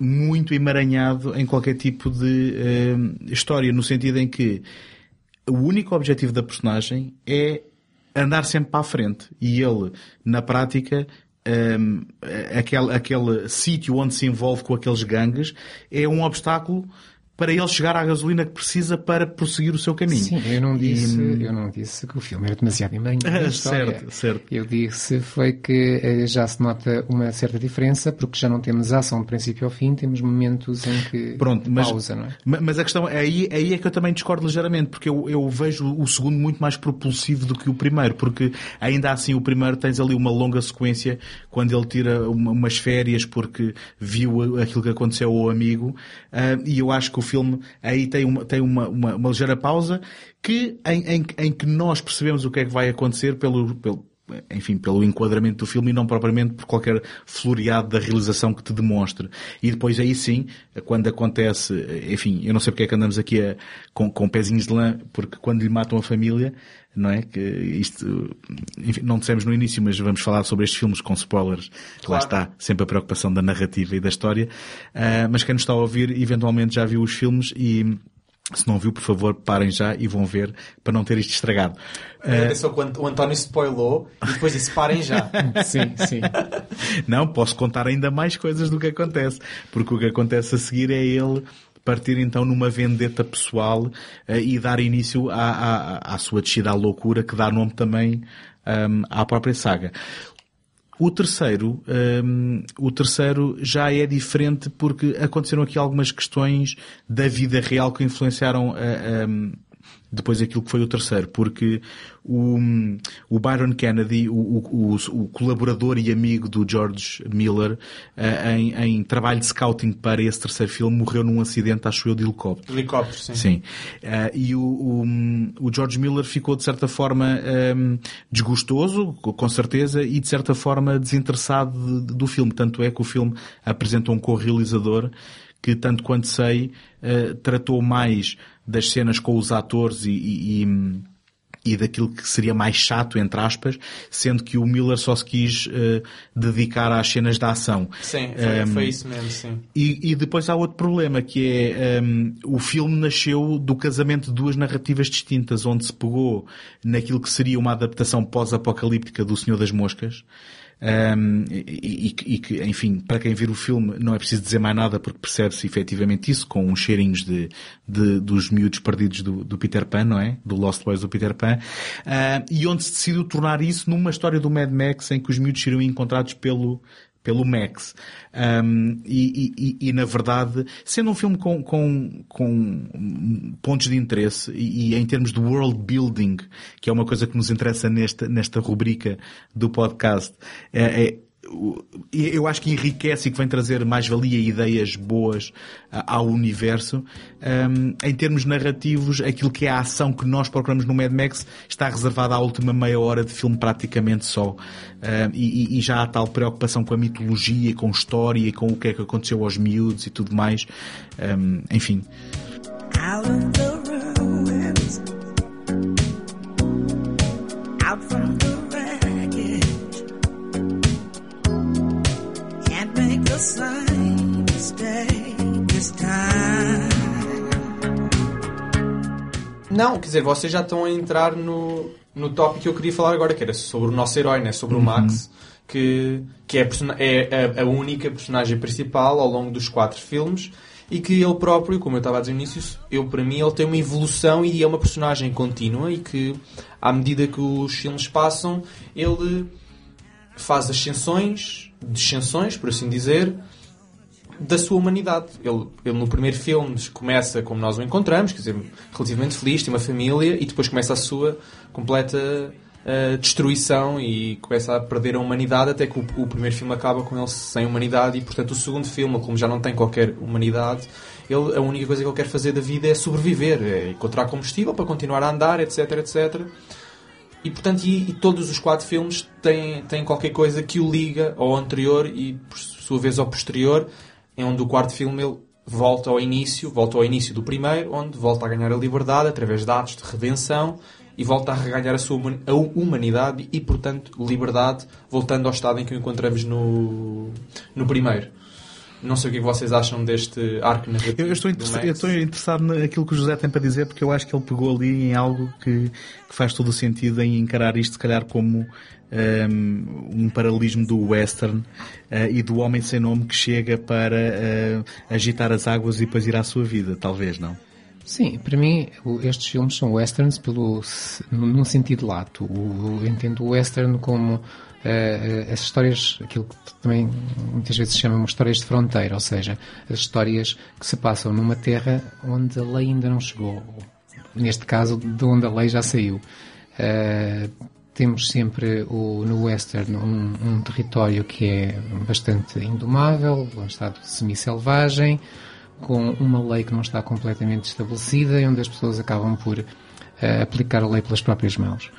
muito emaranhado em qualquer tipo de hum, história, no sentido em que o único objetivo da personagem é andar sempre para a frente. E ele, na prática, hum, aquele, aquele sítio onde se envolve com aqueles gangues é um obstáculo para ele chegar à gasolina que precisa para prosseguir o seu caminho. Sim, eu não disse, E- eu não disse que o filme era demasiado [laughs] história. certo, certo. Eu disse foi que eh, já se nota uma certa diferença, porque já não temos ação de princípio ao fim, temos momentos em que Pronto, mas, pausa, não é? ma- mas a questão é aí, aí é que eu também discordo ligeiramente, porque eu, eu vejo o segundo muito mais propulsivo do que o primeiro, porque ainda assim o primeiro tens ali uma longa sequência quando ele tira uma- umas férias porque viu aquilo que aconteceu ao amigo, ah, e eu acho que o filme aí tem uma, tem uma, uma, uma ligeira pausa que, em, em, em que nós percebemos o que é que vai acontecer pelo, pelo enfim, pelo enquadramento do filme e não propriamente por qualquer floreado da realização que te demonstre. E depois aí sim, quando acontece, enfim, eu não sei porque é que andamos aqui a, com, com pezinhos de lã, porque quando lhe matam a família, não é? Que isto, enfim, não dissemos no início, mas vamos falar sobre estes filmes com spoilers. Lá está sempre a preocupação da narrativa e da história. Ah, mas quem nos está a ouvir, eventualmente já viu os filmes e se não viu, por favor, parem já e vão ver para não ter isto estragado. É só quando o António spoilou e depois disse parem já. [laughs] Sim, sim. Não, posso contar ainda mais coisas do que acontece. Porque o que acontece a seguir é ele partir então numa vendeta pessoal eh, e dar início à, à, à sua descida à loucura que dá nome também ahm, à própria saga. O terceiro, hum, o terceiro já é diferente porque aconteceram aqui algumas questões da vida real que influenciaram a- hum, depois aquilo que foi o terceiro, porque o, o Byron Kennedy, o, o- o- colaborador e amigo do George Miller, eh, em, em trabalho de scouting para esse terceiro filme, morreu num acidente, acho eu, de helicóptero. Helicóptero, sim. Sim. Eh, e o, o, o George Miller ficou, de certa forma, ehm, desgostoso, co- com certeza, e de certa forma desinteressado de- do filme. Tanto é que o filme apresenta um co-realizador que, tanto quanto sei, eh, tratou mais das cenas com os atores e, e- e, e daquilo que seria mais chato, entre aspas, sendo que o Miller só se quis uh, dedicar às cenas da ação. Sim, foi, um, foi isso mesmo, sim. E, e, depois há outro problema, que é um, o filme nasceu do casamento de duas narrativas distintas, onde se pegou naquilo que seria uma adaptação pós-apocalíptica do Senhor das Moscas, um, e, e, que, enfim, para quem vir o filme não é preciso dizer mais nada porque percebe-se efetivamente isso com uns cheirinhos de, de dos miúdos perdidos do, do, Peter Pan, não é? Do Lost Boys do Peter Pan. Uh, e onde se decidiu tornar isso numa história do Mad Max em que os miúdos seriam encontrados pelo, pelo Max. Um, e, e, e, na verdade, sendo um filme com, com, com pontos de interesse e, e, em termos de world building, que é uma coisa que nos interessa nesta, nesta rubrica do podcast, é, é eu acho que enriquece e que vem trazer mais-valia e ideias boas ao universo. Um, em termos narrativos, aquilo que é a ação que nós procuramos no Mad Max está reservada à última meia hora de filme praticamente só. Um, e, e, já há tal preocupação com a mitologia, com história, com o que é que aconteceu aos miúdos e tudo mais. Um, enfim. Out from Não, quer dizer, vocês já estão a entrar no, no tópico que eu queria falar agora, que era sobre o nosso herói, né? sobre o Max, uhum. que, que é, a, é a, a, única personagem principal ao longo dos quatro filmes e que ele próprio, como eu estava a dizer no início, eu, para mim ele tem uma evolução e é uma personagem contínua e que, à medida que os filmes passam, ele faz ascensões, descensões, por assim dizer, da sua humanidade. Ele, ele, no primeiro filme começa como nós o encontramos, quer dizer, relativamente feliz, tem uma família, e depois começa a sua completa uh, destruição e começa a perder a humanidade, até que o, o, primeiro filme acaba com ele sem humanidade, e portanto o segundo filme, como já não tem qualquer humanidade, ele, a única coisa que ele quer fazer da vida é sobreviver, é encontrar combustível para continuar a andar, etc, etc. E portanto, e, e, todos os quatro filmes têm, têm qualquer coisa que o liga ao anterior e por sua vez ao posterior, em onde o quarto filme ele volta ao início, volta ao início do primeiro, onde volta a ganhar a liberdade através de atos de redenção e volta a reganhar a sua a humanidade e, portanto, liberdade, voltando ao estado em que o encontramos no, no primeiro. Não sei o que é vocês acham deste arco narrativo. Eu, eu estou, interessado, eu estou interessado naquilo que o José tem para dizer, porque eu acho que ele pegou ali em algo que, que faz todo o sentido em encarar isto, se calhar, como um, um paralelismo do western uh, e do homem sem nome que chega para uh, agitar as águas e depois ir à sua vida, talvez, não? Sim, para mim estes filmes são westerns pelo, num sentido lato. Eu entendo o western como as histórias, aquilo que também muitas vezes se chamam histórias de fronteira, ou seja, as histórias que se passam numa terra onde a lei ainda não chegou. Neste caso, de onde a lei já saiu. Uh, temos sempre o, no western um, um, território que é bastante indomável, um estado semi-selvagem, com uma lei que não está completamente estabelecida e onde as pessoas acabam por uh, aplicar a lei pelas próprias mãos.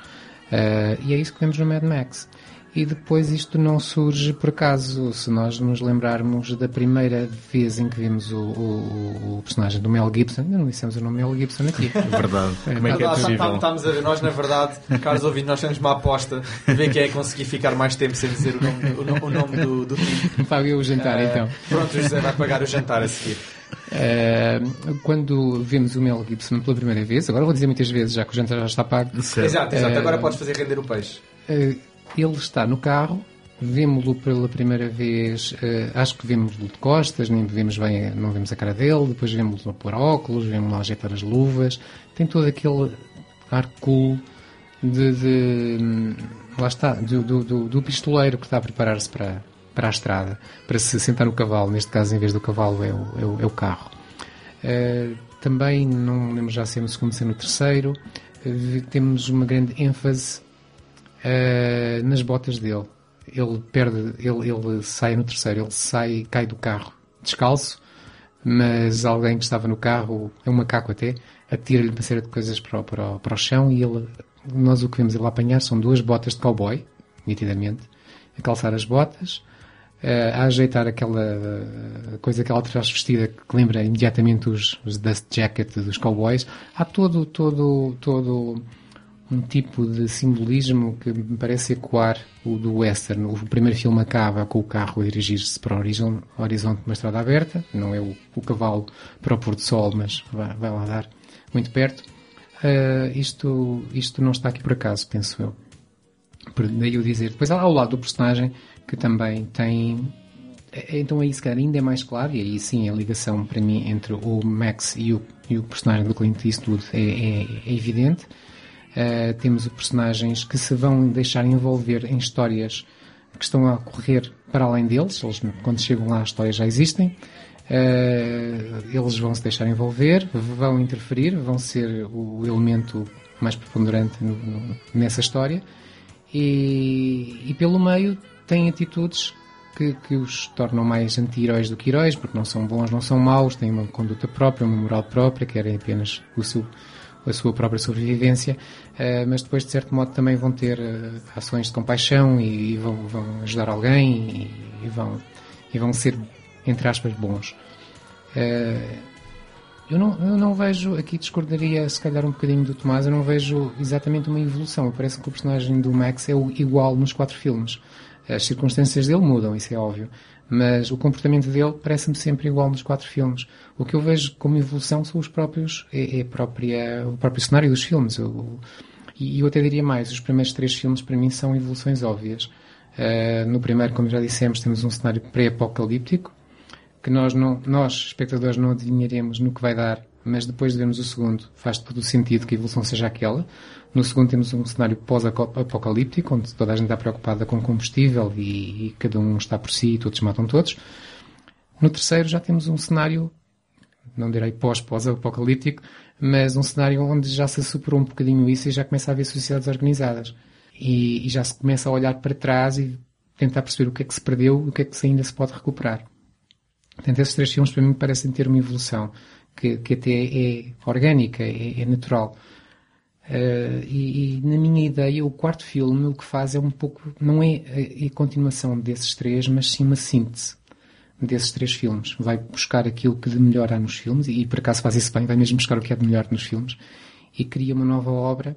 Uh, e é isso que vemos no Mad Max. E depois isto não surge por acaso. Se nós nos lembrarmos da primeira vez em que vimos o, o, o personagem do Mel Gibson, ainda não dissemos o nome Mel Gibson aqui. É verdade. Como é que é possível? Estamos a ver, nós na verdade, caros ouvintes, nós temos uma aposta de ver quem é que conseguir ficar mais tempo sem dizer o nome, o, o nome do, do filme. Pague [laughs] o jantar uh, então. Pronto, o José vai pagar o jantar a seguir. Uh, quando vimos o Mel Gibson pela primeira vez, agora vou dizer muitas vezes, já que o jantar já está pago. Exato, exato. Uh, agora podes fazer render o peixe. Ele está no carro, vemos-lo pela primeira vez, uh, acho que vemos-lo de costas, nem vemos bem, não vemos a cara dele, depois vemos-lo pôr óculos, vemos-lo ajeitar as luvas, tem todo aquele ar cool de, de lá está, do, do, do, pistoleiro que está a preparar-se para, para a estrada, para se sentar no cavalo, neste caso em vez do cavalo é o, é o, é o carro. Uh, também, não lembro já se é no segundo, se é no terceiro, temos uma grande ênfase uh, nas botas dele. Ele perde, ele, ele sai no terceiro, ele sai, cai do carro descalço, mas alguém que estava no carro, é um macaco até, atira-lhe uma série de coisas para o, para, para o chão e ele, nós o que vemos ele apanhar são duas botas de cowboy, nitidamente, a calçar as botas, uh, a ajeitar aquela uh, coisa que ela traz vestida que lembra imediatamente os, os dust jacket dos cowboys. Há todo, todo, todo um tipo de simbolismo que me parece ecoar o do western. O primeiro filme acaba com o carro a dirigir-se para o horizonte, de uma estrada aberta, não é o, o cavalo para o pôr do sol, mas vai, vai lá dar muito perto. Uh, isto, isto não está aqui por acaso, penso eu. Por daí eu dizer. Depois, ao lado do personagem, que também tem. é- Então aí, se calhar, ainda é mais claro, e aí sim a ligação para mim entre o Max e o, e o personagem do Clint Eastwood é, é- é evidente. Uh, temos personagens que se vão deixar envolver em histórias que estão a ocorrer para além deles. Eles, quando chegam lá, as histórias já existem. Uh, eles vão se deixar envolver, vão interferir, vão ser o elemento mais preponderante no- no- nessa história. E, e pelo meio têm atitudes que, que os tornam mais anti-heróis do que heróis, porque não são bons, não são maus, têm uma conduta própria, uma moral própria, querem apenas o seu, a sua própria sobrevivência, eh, mas depois, de certo modo, também vão ter eh, ações de compaixão e, vão, vão ajudar alguém e, e vão, e vão ser, entre aspas, bons. Eh, eu não, eu não vejo, aqui discordaria se calhar um bocadinho do Tomás, eu não vejo exatamente uma evolução. Parece que o personagem do Max é o igual nos quatro filmes. As circunstâncias dele mudam, isso é óbvio. Mas o comportamento dele parece-me sempre igual nos quatro filmes. O que eu vejo como evolução são os próprios, é, é própria, o próprio cenário dos filmes. Eu- e eu até diria mais, os primeiros três filmes para mim são evoluções óbvias. Uh, no primeiro, como já dissemos, temos um cenário pré-apocalíptico, que nós, não, nós, espectadores, não adivinharemos no que vai dar, mas depois de vermos o segundo, faz todo o sentido que a evolução seja aquela. No segundo temos um cenário pós-apocalíptico, onde toda a gente está preocupada com combustível e, e cada um está por si e todos matam todos. No terceiro já temos um cenário, não direi pós-pós-apocalíptico, mas um cenário onde já se superou um bocadinho isso e já começa a haver sociedades organizadas. E, e já se começa a olhar para trás e tentar perceber o que é que se perdeu e o que é que ainda se pode recuperar. Portanto, esses três filmes para mim parecem ter uma evolução que, que até é orgânica, é, é natural. Uh, e, e, na minha ideia, o quarto filme o que faz é um pouco, não é a, a continuação desses três, mas sim uma síntese desses três filmes. Vai buscar aquilo que de melhor há nos filmes, e, e por acaso faz isso bem, vai mesmo buscar o que há de melhor nos filmes, e cria uma nova obra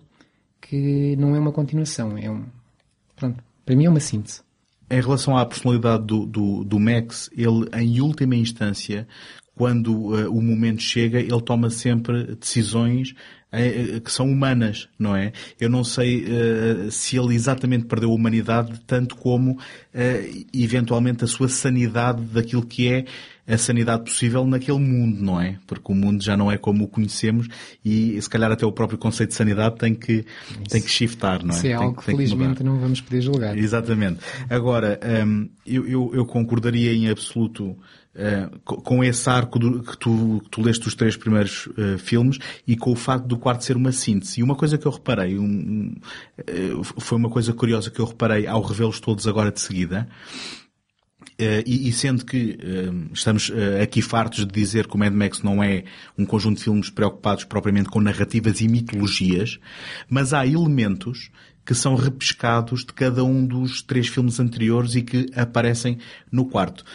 que não é uma continuação, é um. Pronto, para mim é uma síntese. Em relação à personalidade do, do, do Max, ele, em última instância, quando uh, o momento chega, ele toma sempre decisões que são humanas, não é? Eu não sei uh, se ele exatamente perdeu a humanidade, tanto como, eventualmente, a sua sanidade daquilo que é a sanidade possível naquele mundo, não é? Porque o mundo já não é como o conhecemos e, se calhar, até o próprio conceito de sanidade tem que, tem que shiftar, não é? Isso é tem, algo que, felizmente, não vamos poder julgar. Exatamente. Agora, um, eu, eu, eu concordaria em absoluto Uh, com esse arco do, que, tu, que tu leste os três primeiros uh, filmes e com o facto do quarto ser uma síntese. E uma coisa que eu reparei, um, uh, foi uma coisa curiosa que eu reparei ao revê-los todos agora de seguida, e, e, sendo que estamos aqui fartos de dizer que o Mad Max não é um conjunto de filmes preocupados propriamente com narrativas e mitologias, mas há elementos que são repescados de cada um dos três filmes anteriores e que aparecem no quarto.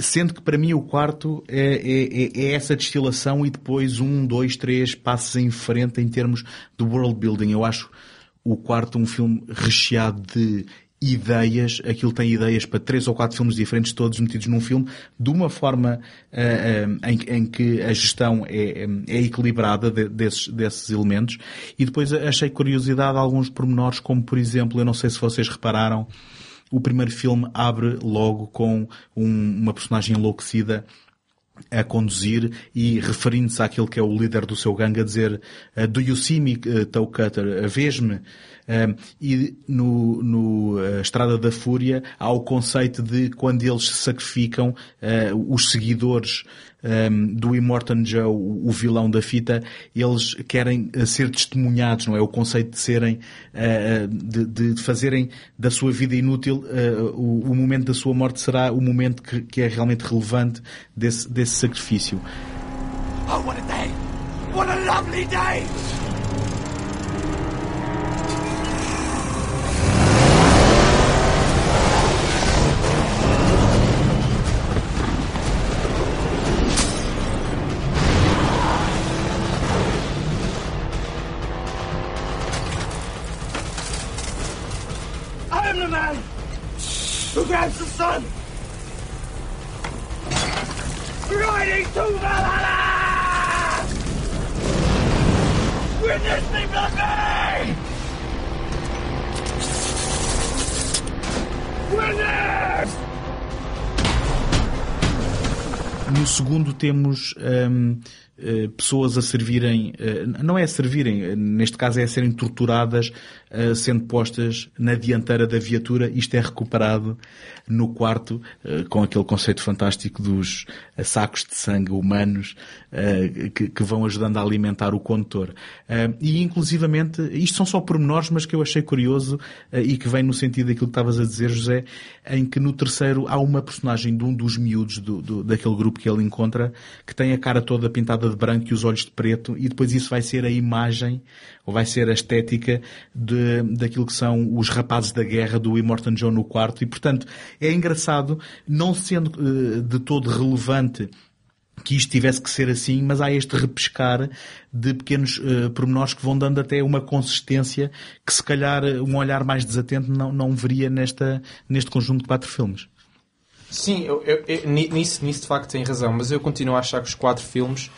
Sendo que para mim o quarto é, é, é, essa destilação e depois um, dois, três passos em frente em termos de world building. Eu acho o quarto um filme recheado de ideias, aquilo tem ideias para três ou quatro filmes diferentes, todos metidos num filme, de uma forma uh, uh, em, em, que a gestão é, é equilibrada de, desses, desses elementos. E depois achei curiosidade alguns pormenores, como por exemplo, eu não sei se vocês repararam, o primeiro filme abre logo com um, uma personagem enlouquecida a conduzir e referindo-se àquele que é o líder do seu gangue a dizer Do you see me, uh, Toe Cutter? Vês-me? E no, no uh, Estrada da Fúria há o conceito de quando eles sacrificam, uh, os seguidores um, do Immortan Joe, o, vilão da fita, eles querem uh, ser testemunhados, não é? O conceito de serem, de, de, fazerem da sua vida inútil, o, o, momento da sua morte será o momento que, que é realmente relevante desse, desse sacrifício. Oh, what a day! What a lovely day! Temos hum, eh, pessoas a servirem, eh, não é a servirem, eh, neste caso é a serem torturadas, sendo postas na dianteira da viatura. Isto é recuperado no quarto, com aquele conceito fantástico dos sacos de sangue humanos que, vão ajudando a alimentar o condutor. E inclusivamente, isto são só pormenores, mas que eu achei curioso e que vem no sentido daquilo que estavas a dizer, José, em que no terceiro há uma personagem de um dos miúdos do, do- daquele grupo que ele encontra que tem a cara toda pintada de branco e os olhos de preto e depois isso vai ser a imagem ou vai ser a estética de, daquilo que são os rapazes da guerra do Immortan Joe no quarto e portanto é engraçado não sendo eh, de todo relevante que isto tivesse que ser assim, mas há este repescar de pequenos eh, pormenores que vão dando até uma consistência que se calhar um olhar mais desatento não, não veria nesta, neste conjunto de quatro filmes. Sim, eu, eu- eu- ni- nisso, nisso de facto tem razão, mas eu continuo a achar que os quatro filmes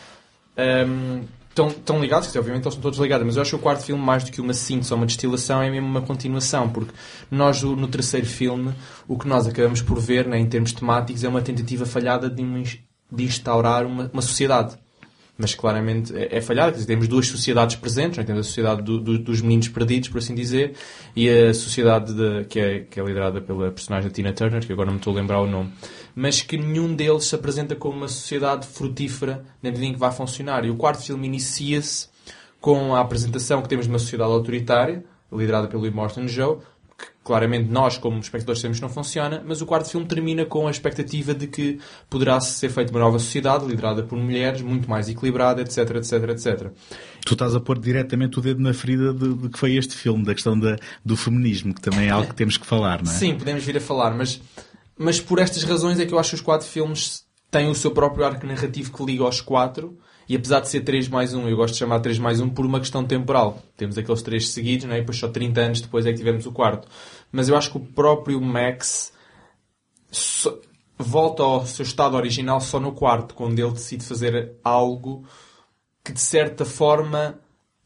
estão, estão ligados, dizer, obviamente eles estão todos ligados, mas eu acho que o quarto filme, mais do que uma síntese ou uma destilação, é mesmo uma continuação, porque nós, no terceiro filme, o que nós acabamos por ver, né, em termos temáticos, é uma tentativa falhada de, ins- de instaurar uma, uma sociedade. Mas claramente é, é dizer, temos duas sociedades presentes, né? temos a sociedade do- do- dos meninos perdidos, por assim dizer, e a sociedade de- que, é, que é liderada pela personagem da Tina Turner, que agora não me estou a lembrar o nome, mas que nenhum deles se apresenta como uma sociedade frutífera na medida em que vai funcionar. E o quarto filme inicia-se com a apresentação que temos de uma sociedade autoritária, liderada pelo Immortan Joe, que claramente nós, como espectadores, sabemos que não funciona, mas o quarto filme termina com a expectativa de que poderá ser feita uma nova sociedade, liderada por mulheres, muito mais equilibrada, etc, etc, etc. Tu estás a pôr diretamente o dedo na ferida de, de que foi este filme, da questão da, do feminismo, que também é algo que temos que falar, não é? Sim, podemos vir a falar, mas, mas por estas razões é que eu acho que os quatro filmes têm o seu próprio arco narrativo que liga aos quatro. E apesar de ser 3 mais 1, eu gosto de chamar 3 mais 1 por uma questão temporal. Temos aqueles três seguidos, né? e depois só 30 anos depois é que tivemos o quarto. Mas eu acho que o próprio Max volta ao seu estado original só no quarto, quando ele decide fazer algo que de certa forma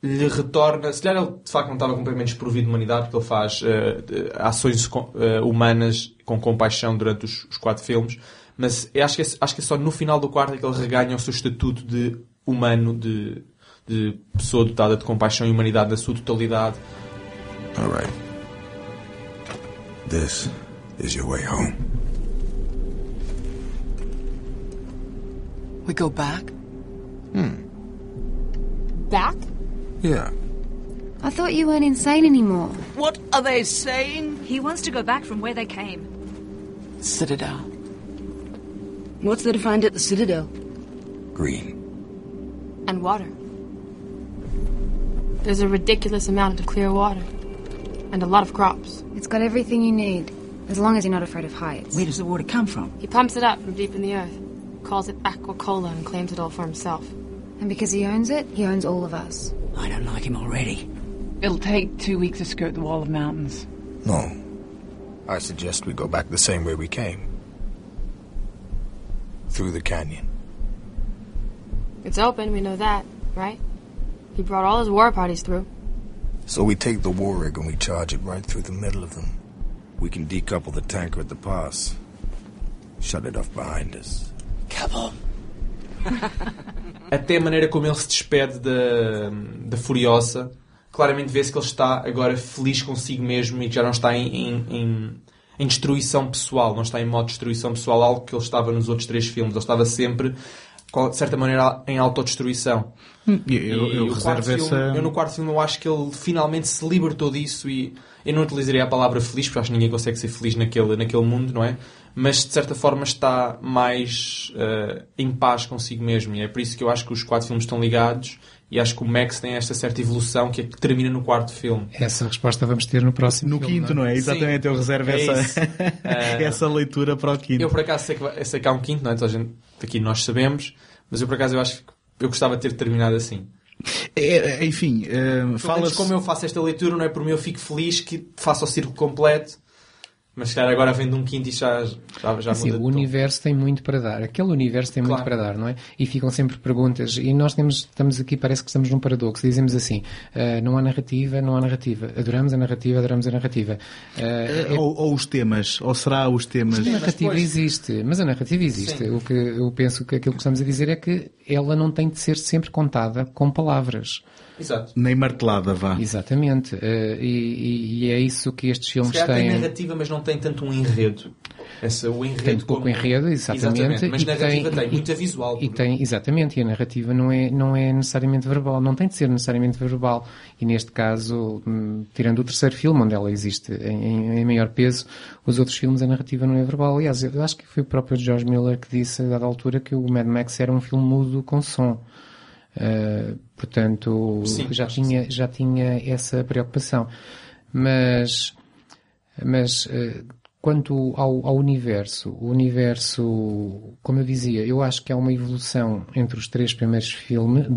lhe retorna. Se calhar ele de facto não estava completamente desprovido de humanidade, porque ele faz eh, ações eh, humanas com compaixão durante os, os quatro filmes, mas acho que, é, acho que é só no final do quarto é que ele reganha o seu estatuto de humano, de, de pessoa dotada de compaixão e humanidade na sua totalidade. All right. This is your way home. We go back? Hmm. Back? Yeah. I thought you weren't insane anymore. What are they saying? He wants to go back from where they came. Citadel. What's there to find at the Citadel? Green. And water. There's a ridiculous amount of clear water. And a lot of crops. It's got everything you need, as long as you're not afraid of heights. Where does the water come from? He pumps it up from deep in the earth, calls it aquacola, and claims it all for himself. And because he owns it, he owns all of us. I don't like him already. It'll take two weeks to skirt the wall of mountains. No. I suggest we go back the same way we came. Through the canyon. It's open, we know that, right? He brought all his war parties through. So we take the war rig and we charge it right through the middle of them. We can decouple the tanker at the pass. Shut it off behind us. Kaboom! até a maneira como ele se despede da, da Furiosa, claramente vê-se que ele está agora feliz consigo mesmo e que já não está em, em, em, em destruição pessoal, não está em modo de destruição pessoal, algo que ele estava nos outros três filmes. Ele estava sempre, de certa maneira, em autodestruição. Hum, eu- eu reservo quarto filme- essa- Eu no quarto filme eu acho que ele finalmente se libertou disso e eu não utilizaria a palavra feliz, porque acho que ninguém consegue ser feliz naquele, naquele mundo, não é? Mas de certa forma está mais eh, em paz consigo mesmo e é por isso que eu acho que os quatro filmes estão ligados e acho que o Max tem esta certa evolução que é que termina no quarto filme. Essa resposta vamos ter no próximo No filme, quinto, não é? Exatamente, Sim. eu reservo É essa, isso. [laughs] Eh, essa leitura para o quinto. Eu por acaso sei que, sei que há um quinto, não é? A gente, aqui nós sabemos, mas eu por acaso eu acho que eu gostava de ter terminado assim. É, enfim, uh, Pelo fala menos como eu faço esta leitura, não é por mim eu fico feliz que faça o círculo completo, Mas se calhar agora vendo um quinto e já, já, já Assim, muda o universo tem muito para dar. Aquele universo tem muito Claro. para dar, não é? E ficam sempre perguntas. E nós temos, estamos aqui, parece que estamos num paradoxo. Dizemos assim, ah, não há narrativa, não há narrativa. Adoramos a narrativa, adoramos a narrativa. Eh, é- ou, ou os temas, ou será os temas. a narrativa existe, mas a narrativa existe. O que eu penso que aquilo que estamos a dizer é que ela não tem de ser sempre contada com palavras. Exato. Nem martelada, vá. Exatamente. Eh, e, e- é isso que estes Se filmes tem têm. narrativa, mas não tem tanto um enredo. Essa, o enredo Tem pouco como- enredo, exatamente. Mas e narrativa tem, e- muita visual. E tem, exatamente, e a narrativa não é, não é necessariamente verbal, não tem de ser necessariamente verbal. E neste caso, hum, tirando o terceiro filme, onde ela existe em, em- em maior peso, os outros filmes a narrativa não é verbal. Aliás, eu acho que foi o próprio George Miller que disse, a dada altura, que o Mad Max era um filme mudo com som. Uh, portanto, Sim, já tinha, já tinha essa preocupação. Mas, mas eh, quanto ao, ao universo, o universo, como eu dizia, eu acho que há uma evolução entre os três primeiros filmes,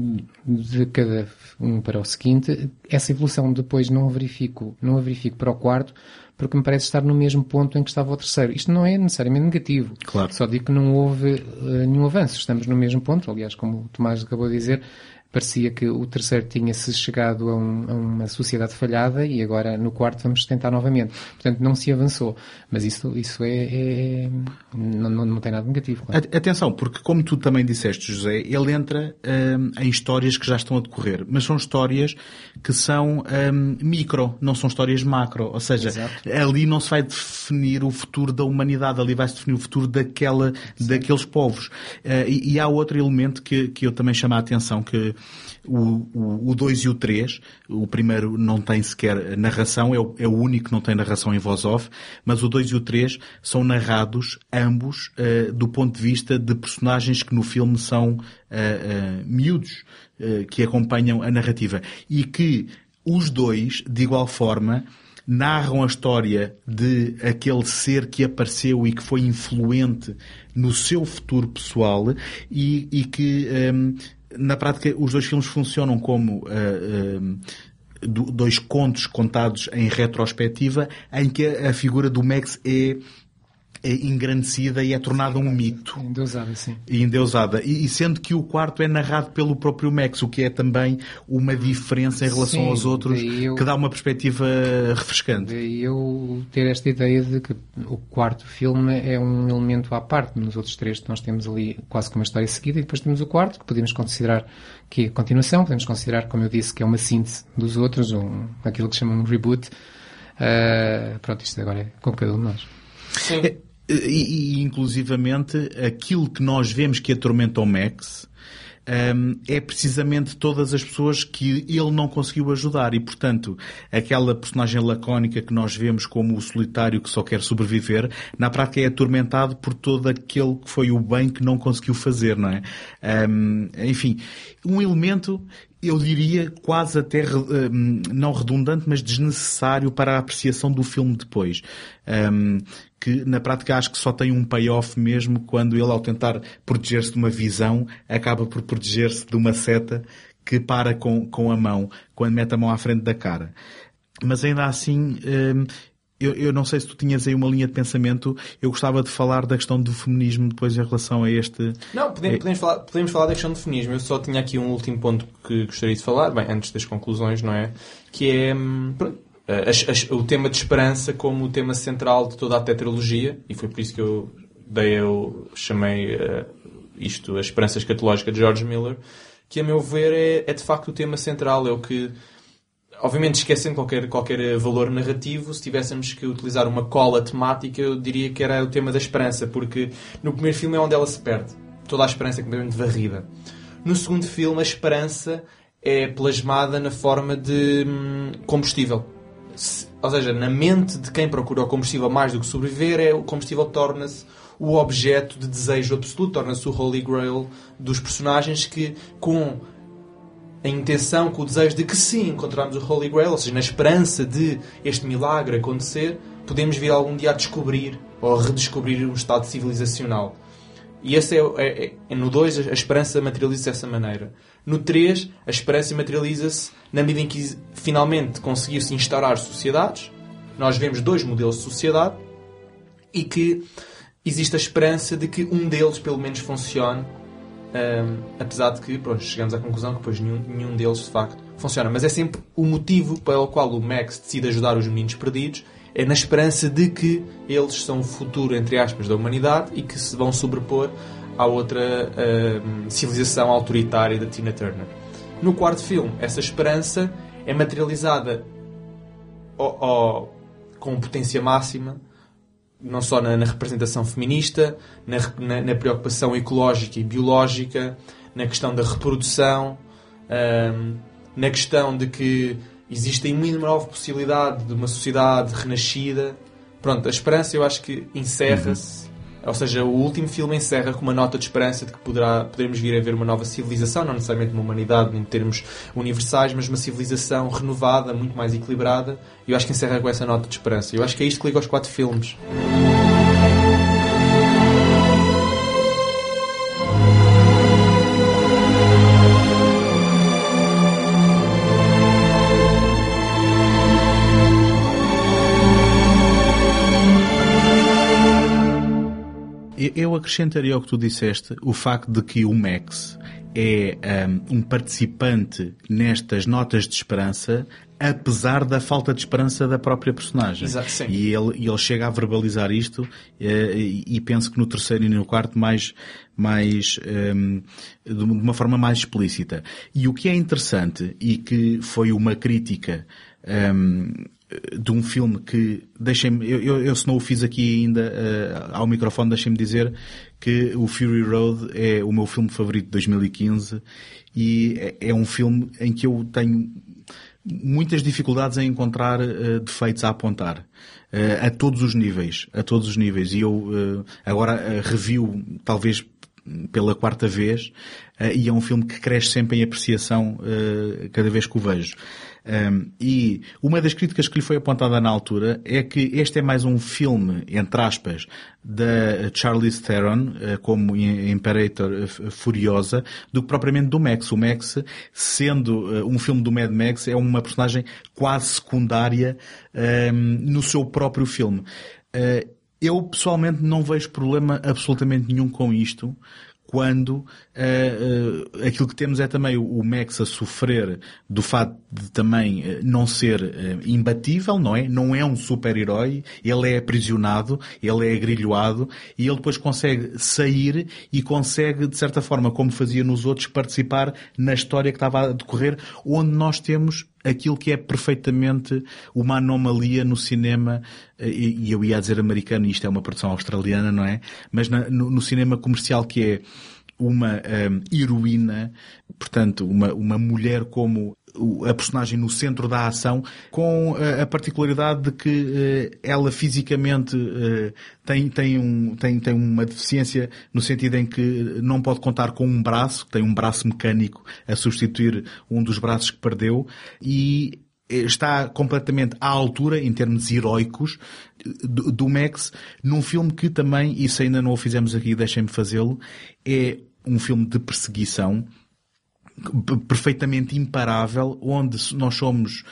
de cada um para o seguinte. Essa evolução depois não a verifico, não a verifico para o quarto, porque me parece estar no mesmo ponto em que estava o terceiro. Isto não é necessariamente negativo. Claro. Só digo que não houve eh, nenhum avanço. Estamos no mesmo ponto. Aliás, como o Tomás acabou de dizer, parecia que o terceiro tinha-se chegado a, um- a uma sociedade falhada e agora no quarto vamos tentar novamente. Portanto, não se avançou. Mas isso, isso é, é- é- não, não, não tem nada negativo. claro. Atenção, porque como tu também disseste, José, ele entra hum, em histórias que já estão a decorrer, mas são histórias que são hum, micro, não são histórias macro. Ou seja, ali não se vai definir o futuro da humanidade, ali vai-se definir o futuro daquela, daqueles povos. Eh, e, e há outro elemento que, que eu também chamo a atenção, que o 2 e o 3, o primeiro não tem sequer narração, é o, é o único que não tem narração em voz off, mas o 2 e o 3 são narrados ambos eh, do ponto de vista de personagens que no filme são eh, eh, miúdos, que acompanham a narrativa. E que os dois, de igual forma, narram a história de aquele ser que apareceu e que foi influente no seu futuro pessoal e, e que hum, na prática os dois filmes funcionam como hum, do- dois contos contados em retrospectiva em que a figura do Max é, é engrandecida e é tornada um mito Endeusado, sim. e endeusada. E, e sendo que o quarto é narrado pelo próprio Max, o que é também uma diferença em relação Sim, aos outros, eu- que dá uma perspectiva refrescante. E eu ter esta ideia de que o quarto filme é um elemento à parte. Nos outros três nós temos ali quase que uma história seguida e depois temos o quarto, que podemos considerar que é continuação, podemos considerar, como eu disse, que é uma síntese dos outros, um, aquilo que se chama um reboot. Ah, pronto, isto agora é com cada um de nós. É, E, e, inclusivamente, aquilo que nós vemos que atormenta o Max hum, é precisamente todas as pessoas que ele não conseguiu ajudar. E, portanto, aquela personagem lacónica que nós vemos como o solitário que só quer sobreviver, na prática é atormentado por todo aquele que foi o bem que não conseguiu fazer, não é? Hum, enfim, um elemento eu diria quase até hum, não redundante, mas desnecessário para a apreciação do filme depois. Hum, que na prática acho que só tem um payoff mesmo quando ele, ao tentar proteger-se de uma visão, acaba por proteger-se de uma seta que para com, com a mão, quando mete a mão à frente da cara. Mas ainda assim, hum, eu, eu não sei se tu tinhas aí uma linha de pensamento, eu gostava de falar da questão do feminismo depois em relação a este. Não, podemos, podemos falar, podemos falar da questão do feminismo. Eu só tinha aqui um último ponto que gostaria de falar, bem, antes das conclusões, não é? Que é hum, pronto, as- as- o tema de esperança como o tema central de toda a tetralogia, e foi por isso que eu dei, eu chamei eh, isto a esperança escatológica de George Miller, que a meu ver é, é de facto o tema central, é o que obviamente esquecendo qualquer, qualquer valor narrativo, se tivéssemos que utilizar uma cola temática, eu diria que era o tema da esperança, porque no primeiro filme é onde ela se perde. Toda a esperança é completamente varrida. No segundo filme, a esperança é plasmada na forma de hum, combustível. Se- ou seja, na mente de quem procura o combustível mais do que sobreviver, é, o combustível torna-se o objeto de desejo absoluto, torna-se o Holy Grail dos personagens que, com a intenção, com o desejo de que sim, encontrarmos o Holy Grail, ou seja, na esperança de este milagre acontecer, podemos vir algum dia a descobrir ou a redescobrir um estado civilizacional. E esse é, é- é- é no 2 a esperança materializa-se dessa maneira. No 3, a esperança materializa-se na medida em que finalmente conseguiu-se instaurar sociedades. Nós vemos dois modelos de sociedade, e que existe a esperança de que um deles pelo menos funcione, um, apesar de que pronto, chegamos à conclusão que depois nenhum, nenhum deles de facto funciona. Mas é sempre o motivo pelo qual o Max decide ajudar os meninos perdidos, é na esperança de que eles são o futuro, entre aspas, da humanidade e que se vão sobrepor à outra um, civilização autoritária da Tina Turner. No quarto filme, essa esperança é materializada ao, ao, com potência máxima, não só na, na representação feminista, na, na, na, preocupação ecológica e biológica, na questão da reprodução, um, na questão de que existe uma nova possibilidade de uma sociedade renascida. Pronto, a esperança eu acho que encerra-se ou seja, o último filme encerra com uma nota de esperança de que poderá, poderemos vir a ver uma nova civilização, não necessariamente uma humanidade em termos universais, mas uma civilização renovada, muito mais equilibrada. E eu acho que encerra com essa nota de esperança. Eu acho que é isto que liga aos quatro filmes. Eu acrescentaria ao que tu disseste o facto de que o Max é um, um, participante nestas notas de esperança, apesar da falta de esperança da própria personagem. Exato, sim. E ele, ele chega a verbalizar isto eh, e, e penso que no terceiro e no quarto mais, mais um, de uma forma mais explícita. E o que é interessante e que foi uma crítica um, de um filme que, deixem-me, eu, eu, eu, se não o fiz aqui ainda uh, ao microfone, deixem-me dizer que o Fury Road é o meu filme favorito de 2015 e é, é um filme em que eu tenho muitas dificuldades em encontrar uh, defeitos a apontar. Uh, a todos os níveis, a todos os níveis. E eu agora review, talvez pela quarta vez, e é um filme que cresce sempre em apreciação cada vez que o vejo. Um, e uma das críticas que lhe foi apontada na altura é que este é mais um filme, entre aspas, da Charlize Theron, uh, como Imperator uh, Furiosa, do que propriamente do Max. O Max, sendo uh, um filme do Mad Max, é uma personagem quase secundária um, no seu próprio filme. eu pessoalmente não vejo problema absolutamente nenhum com isto quando uh, uh, aquilo que temos é também o, o, Max a sofrer do fato de também uh, não ser imbatível, não é? Não é um super-herói, ele é aprisionado, ele é agrilhoado e ele depois consegue sair e consegue, de certa forma, como fazia nos outros, participar na história que estava a decorrer, onde nós temos aquilo que é perfeitamente uma anomalia no cinema, e eu ia dizer americano, isto é uma produção australiana, não é? Mas no, cinema comercial que é uma um, heroína, portanto, uma, uma mulher como a personagem no centro da ação, com a particularidade de que uh, ela fisicamente uh, tem, tem, um, tem, tem uma deficiência no sentido em que não pode contar com um braço, tem um braço mecânico a substituir um dos braços que perdeu e está completamente à altura, em termos heroicos, do Max, num filme que também, isso ainda não o fizemos aqui, deixem-me fazê-lo, é um filme de perseguição perfeitamente imparável, onde nós somos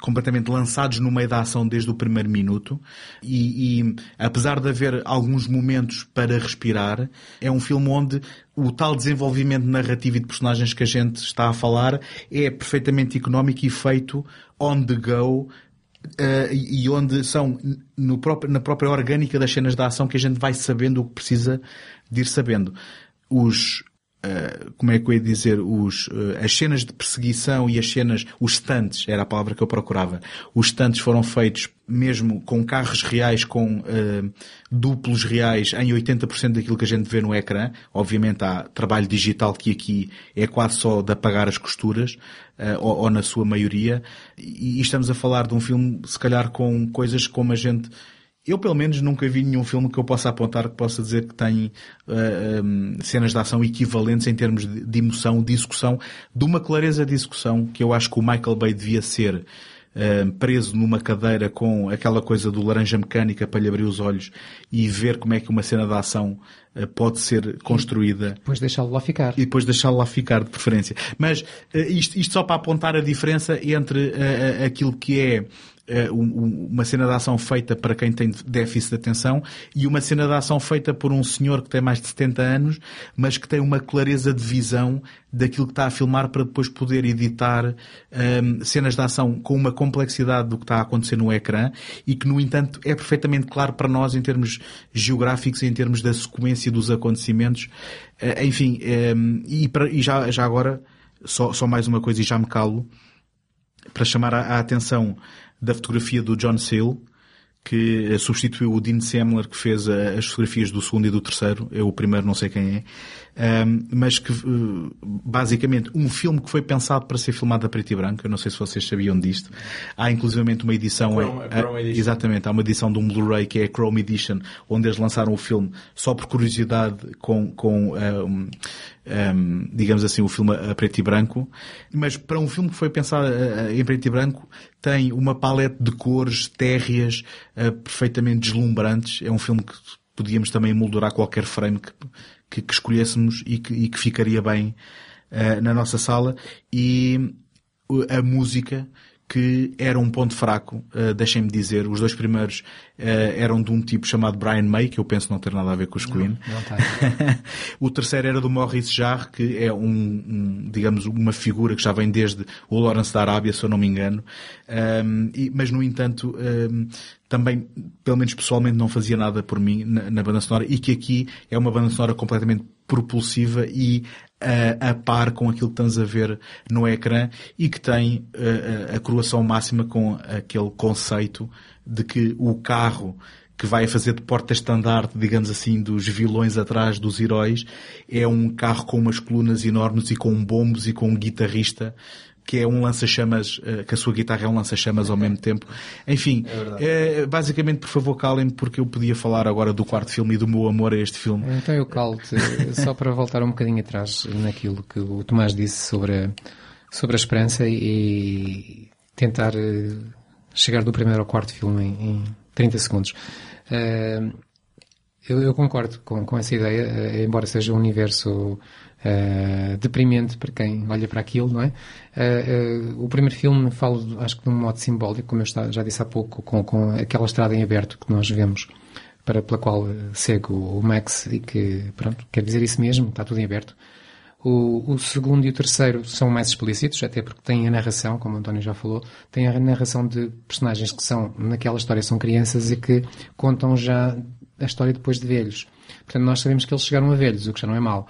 completamente lançados no meio da ação desde o primeiro minuto e, e, apesar de haver alguns momentos para respirar, é um filme onde o tal desenvolvimento narrativo e de personagens que a gente está a falar é perfeitamente económico e feito on the go Uh, e onde são próprio, na própria orgânica das cenas da ação que a gente vai sabendo o que precisa de ir sabendo. Os como é que eu ia dizer, os, uh, as cenas de perseguição e as cenas, os stunts, era a palavra que eu procurava. Os stunts foram feitos mesmo com carros reais, com uh, duplos reais, em 80% daquilo que a gente vê no ecrã. Obviamente há trabalho digital que aqui é quase só de apagar as costuras, ou, ou, na sua maioria. E, e estamos a falar de um filme, se calhar, com coisas como a gente eu, pelo menos, nunca vi nenhum filme que eu possa apontar que possa dizer que tem uh, eh, um, ehm, cenas de ação equivalentes em termos de, de, emoção, de execução, de uma clareza de execução que eu acho que o Michael Bay devia ser uh, preso numa cadeira com aquela coisa do laranja mecânica para lhe abrir os olhos e ver como é que uma cena de ação uh, pode ser construída. E depois deixá-lo lá ficar. E depois deixá-lo lá ficar, de preferência. Mas isto, isto, só para apontar a diferença entre aquilo que é eh, uma cena de ação feita para quem tem déficit de atenção e uma cena de ação feita por um senhor que tem mais de 70 anos, mas que tem uma clareza de visão daquilo que está a filmar para depois poder editar ehm, cenas de ação com uma complexidade do que está a acontecer no ecrã e que, no entanto, é perfeitamente claro para nós em termos geográficos e em termos da sequência dos acontecimentos. Eh, enfim, ehm, e, para- e já, já agora, só, só mais uma coisa e já me calo, para chamar a, a atenção da fotografia do John Seal, que eh, substituiu o Dean Semler, que fez eh, as fotografias do segundo e do terceiro. Eu, o primeiro, não sei quem é. Ahm, mas que, eh, basicamente, um filme que foi pensado para ser filmado a preto e branco. Eu não sei se vocês sabiam disto. Há, inclusivamente, uma edição... Chrome- eh, a Chrome eh, Edition. Exatamente. Há uma edição de um Blu-ray que é a Chrome Edition, onde eles lançaram o filme só por curiosidade com, com um, um, digamos assim, o filme a preto e branco. Mas para um filme que foi pensado eh, em preto e branco, tem uma paleta de cores térreas eh, perfeitamente deslumbrantes. É um filme que podíamos também moldurar qualquer frame que, que, que escolhêssemos e que, e que ficaria bem eh, na nossa sala. E a música que era um ponto fraco, uh, deixem-me dizer. Os dois primeiros uh, eram de um tipo chamado Brian May, que eu penso não ter nada a ver com os Queen. não tá. [laughs] o terceiro era do Maurice Jarre, que é um, um, digamos, uma figura que já vem desde o Lawrence da Arábia, se eu não me engano. Um, e- mas, no entanto, um, também, pelo menos pessoalmente, não fazia nada por mim na, na banda sonora e que aqui é uma banda sonora completamente propulsiva e uh, a par com aquilo que estamos a ver no ecrã e que tem uh, a coroação máxima com aquele conceito de que o carro que vai fazer de porta-estandarte, digamos assim, dos vilões atrás dos heróis, é um carro com umas colunas enormes e com bombos e com um guitarrista que é um lança-chamas, eh, que a sua guitarra é um lança-chamas ao mesmo tempo. Enfim, eh, basicamente, por favor, calem-me, porque eu podia falar agora do quarto filme e do meu amor a este filme. Então eu calo-te, só para voltar um bocadinho atrás naquilo que o Tomás disse sobre a, sobre a esperança e tentar eh, chegar do primeiro ao quarto filme em, em 30 segundos. Eh, eu, eu concordo com, com essa ideia, eh, embora seja um universo eh, deprimente para quem olha para aquilo, não é? Eh, o primeiro filme falo, acho que de um modo simbólico, como eu já disse há pouco, com, com aquela estrada em aberto que nós vemos para, pela qual segue o Max e que, pronto, quer dizer isso mesmo, está tudo em aberto. O, o segundo e o terceiro são mais explícitos, até porque têm a narração, como o António já falou, têm a narração de personagens que são, naquela história, são crianças e que contam já a história depois de velhos. Portanto, nós sabemos que eles chegaram a velhos, o que já não é mau.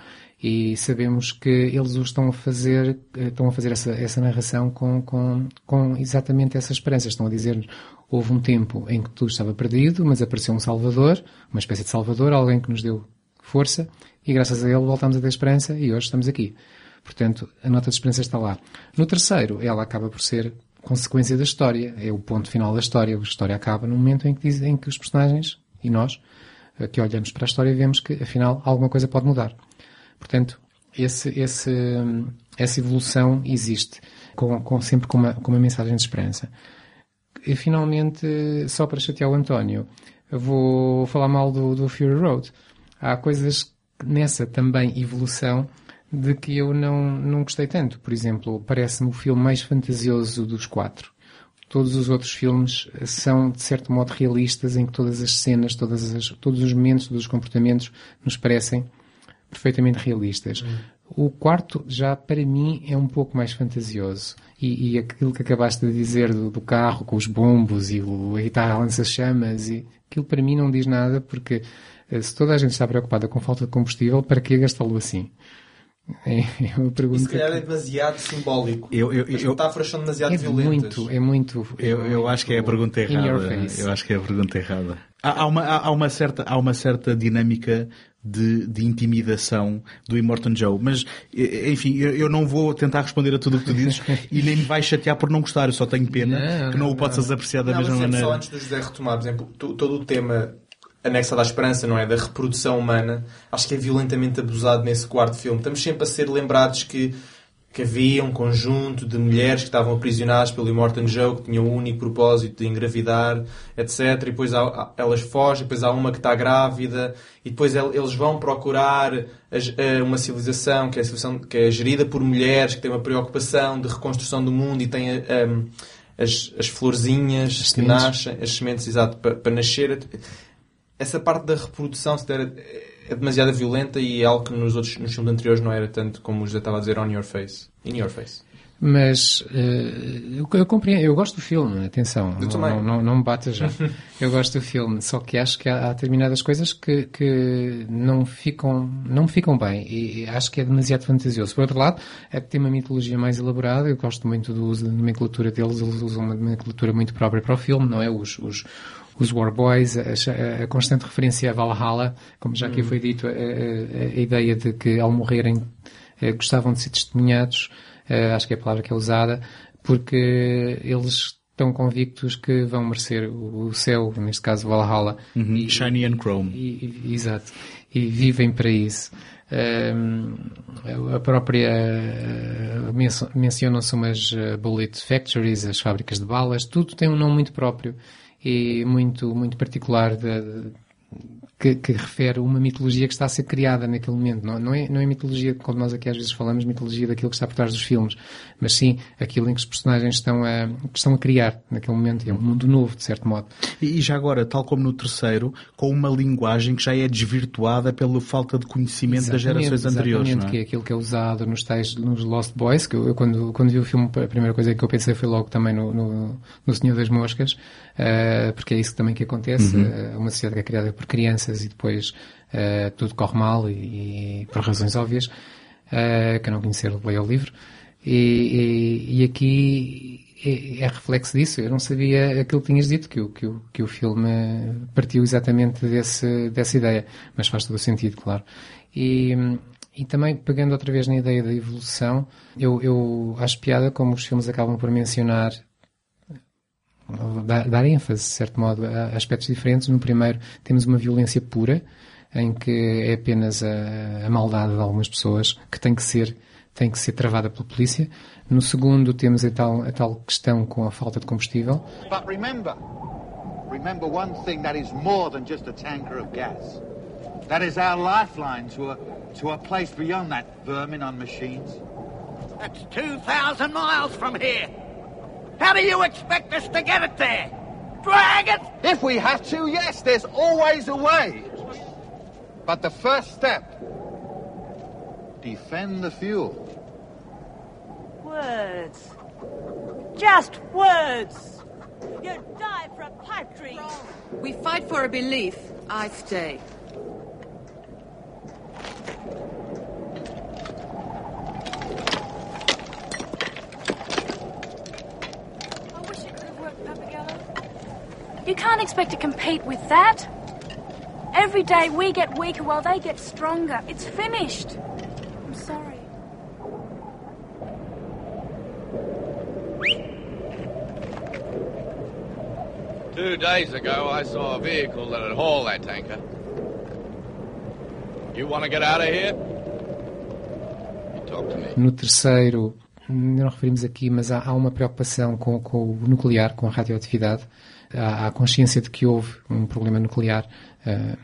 E sabemos que eles o estão a fazer, eh, estão a fazer essa, essa narração com, com, com exatamente essa esperança. Estão a dizer houve um tempo em que tudo estava perdido, mas apareceu um Salvador, uma espécie de Salvador, alguém que nos deu força, e graças a ele voltamos a ter esperança e hoje estamos aqui. Portanto, a nota de esperança está lá. No terceiro, ela acaba por ser consequência da história, é o ponto final da história. A história acaba no momento em que, em que os personagens e nós, eh, que olhamos para a história, vemos que afinal alguma coisa pode mudar. Portanto, esse, esse, essa evolução existe, com, com- sempre com uma, com uma mensagem de esperança. E finalmente, só para chatear o António, vou falar mal do, do Fury Road. Há coisas nessa também evolução de que eu não, não gostei tanto. Por exemplo, parece-me o filme mais fantasioso dos quatro. Todos os outros filmes são, de certo modo, realistas, em que todas as cenas, todas as, todos os momentos, todos os comportamentos nos parecem perfeitamente realistas. O quarto, já para mim, é um pouco mais fantasioso. E, e aquilo que acabaste de dizer do, do carro com os bombos e o, a guitarra lança-chamas, e aquilo para mim não diz nada, porque eh, se toda a gente está preocupada com falta de combustível, para que gastá-lo assim? [laughs] É, é uma pergunta. E se calhar que- é demasiado simbólico. Eu- eu- As eu- metáforas são demasiado é violentas. muito, é muito. Eu, eu acho que é a pergunta errada. Eu acho que é a pergunta errada. Há, há uma, há, uma certa, há uma certa dinâmica de, de intimidação do Immortan Joe. Mas, enfim, eu, eu não vou tentar responder a tudo o que tu dizes [laughs] e nem me vai chatear por não gostar. Eu só tenho pena Não, que não, não, o possas apreciar da Não, mesma maneira. Só antes do José retomar, por exemplo, to- todo o tema anexado à esperança, não é? Da reprodução humana, acho que é violentamente abusado nesse quarto filme. Estamos sempre a ser lembrados que, que havia um conjunto de mulheres que estavam aprisionadas pelo Immortan Joe, que tinham o único propósito de engravidar, etc. E depois há- elas fogem, depois há uma que está grávida, e depois el- eles vão procurar uma civilização que é, civilização que é gerida por mulheres, que tem uma preocupação de reconstrução do mundo e tem a- as, as florzinhas As que sementes. nascem, as sementes, exato, para, para nascer. Essa parte da reprodução se der, é demasiado violenta e é algo que nos outros nos filmes anteriores não era tanto como o José estava a dizer on your face. In your face. Mas eh, eu, eu compreendo, eu gosto do filme, atenção, não, não, não, não me bata já. [laughs] eu gosto do filme, só que acho que há, há determinadas coisas que, que não ficam, não ficam bem e, e acho que é demasiado fantasioso. Por outro lado, é que tem uma mitologia mais elaborada, eu gosto muito do uso da nomenclatura deles, eles usam uma nomenclatura muito própria para o filme, não é? Os, os, os War Boys, a, a- constante referência a Valhalla, como já aqui Hum. foi dito, a, a- a ideia de que ao morrerem eh, gostavam de ser testemunhados, eh, acho que é a palavra que é usada, porque eles estão convictos que vão merecer o o céu, neste caso Valhalla. Uhum. Shiny and Chrome. E, e- exato. E vivem para isso. Ahm, a própria eh, mencio- mencionam-se umas bullet factories, as fábricas de balas, tudo tem um nome muito próprio e muito, muito particular de- de- que, que refere uma mitologia que está a ser criada naquele momento. Não, não, é, não é mitologia, como nós aqui às vezes falamos, mitologia daquilo que está por trás dos filmes, mas sim aquilo em que os personagens estão a, estão a criar naquele momento. É um mundo novo, de certo modo. E e já agora, tal como no terceiro, com uma linguagem que já é desvirtuada pela falta de conhecimento das Exatamente, gerações anteriores. exatamente, Não que é é? aquilo que é usado nos tais, nos Lost Boys, que eu, eu quando, quando vi o filme, a primeira coisa que eu pensei foi logo também no, no, no Senhor das Moscas, eh, porque é isso também que acontece, Uhum. eh, uma sociedade que é criada por crianças e depois eh, tudo corre mal e, e por razões óbvias, eh, que não conhecer, leia o livro, e, e, e aqui é, é reflexo disso. Eu não sabia aquilo que tinhas dito, que o, que o, que o filme partiu exatamente desse, dessa ideia, mas faz todo o sentido, claro. E, e também, pegando outra vez na ideia da evolução, eu, eu acho piada como os filmes acabam por mencionar dar, dar ênfase, de certo modo, a aspectos diferentes. No primeiro temos uma violência pura, em que é apenas a, a maldade de algumas pessoas que tem que ser tem que ser travada pela polícia. No segundo temos a tal, a tal questão com a falta de combustível. But remember, remember one thing that is more than just a tanker of gas. That is our lifeline to a, to a place beyond that vermin on machines. That's 2,000 miles from here. How do you expect us to get it there? Drag it? If we have to, yes, there's always a way. But the first step, defend the fuel. Words. Just words. You die for a pipe dream. We fight for a belief. I stay. I wish it could have worked, Pappagallo. You can't expect to compete with that. Every day we get weaker while they get stronger. It's finished. I'm sorry. Two days ago, I saw a vehicle that had hauled that tanker. You want to get out of here? You talk to me. No terceiro, não referimos aqui, mas há, há uma preocupação com, com o nuclear, com a radioatividade. Há consciência de que houve um problema nuclear. Uh,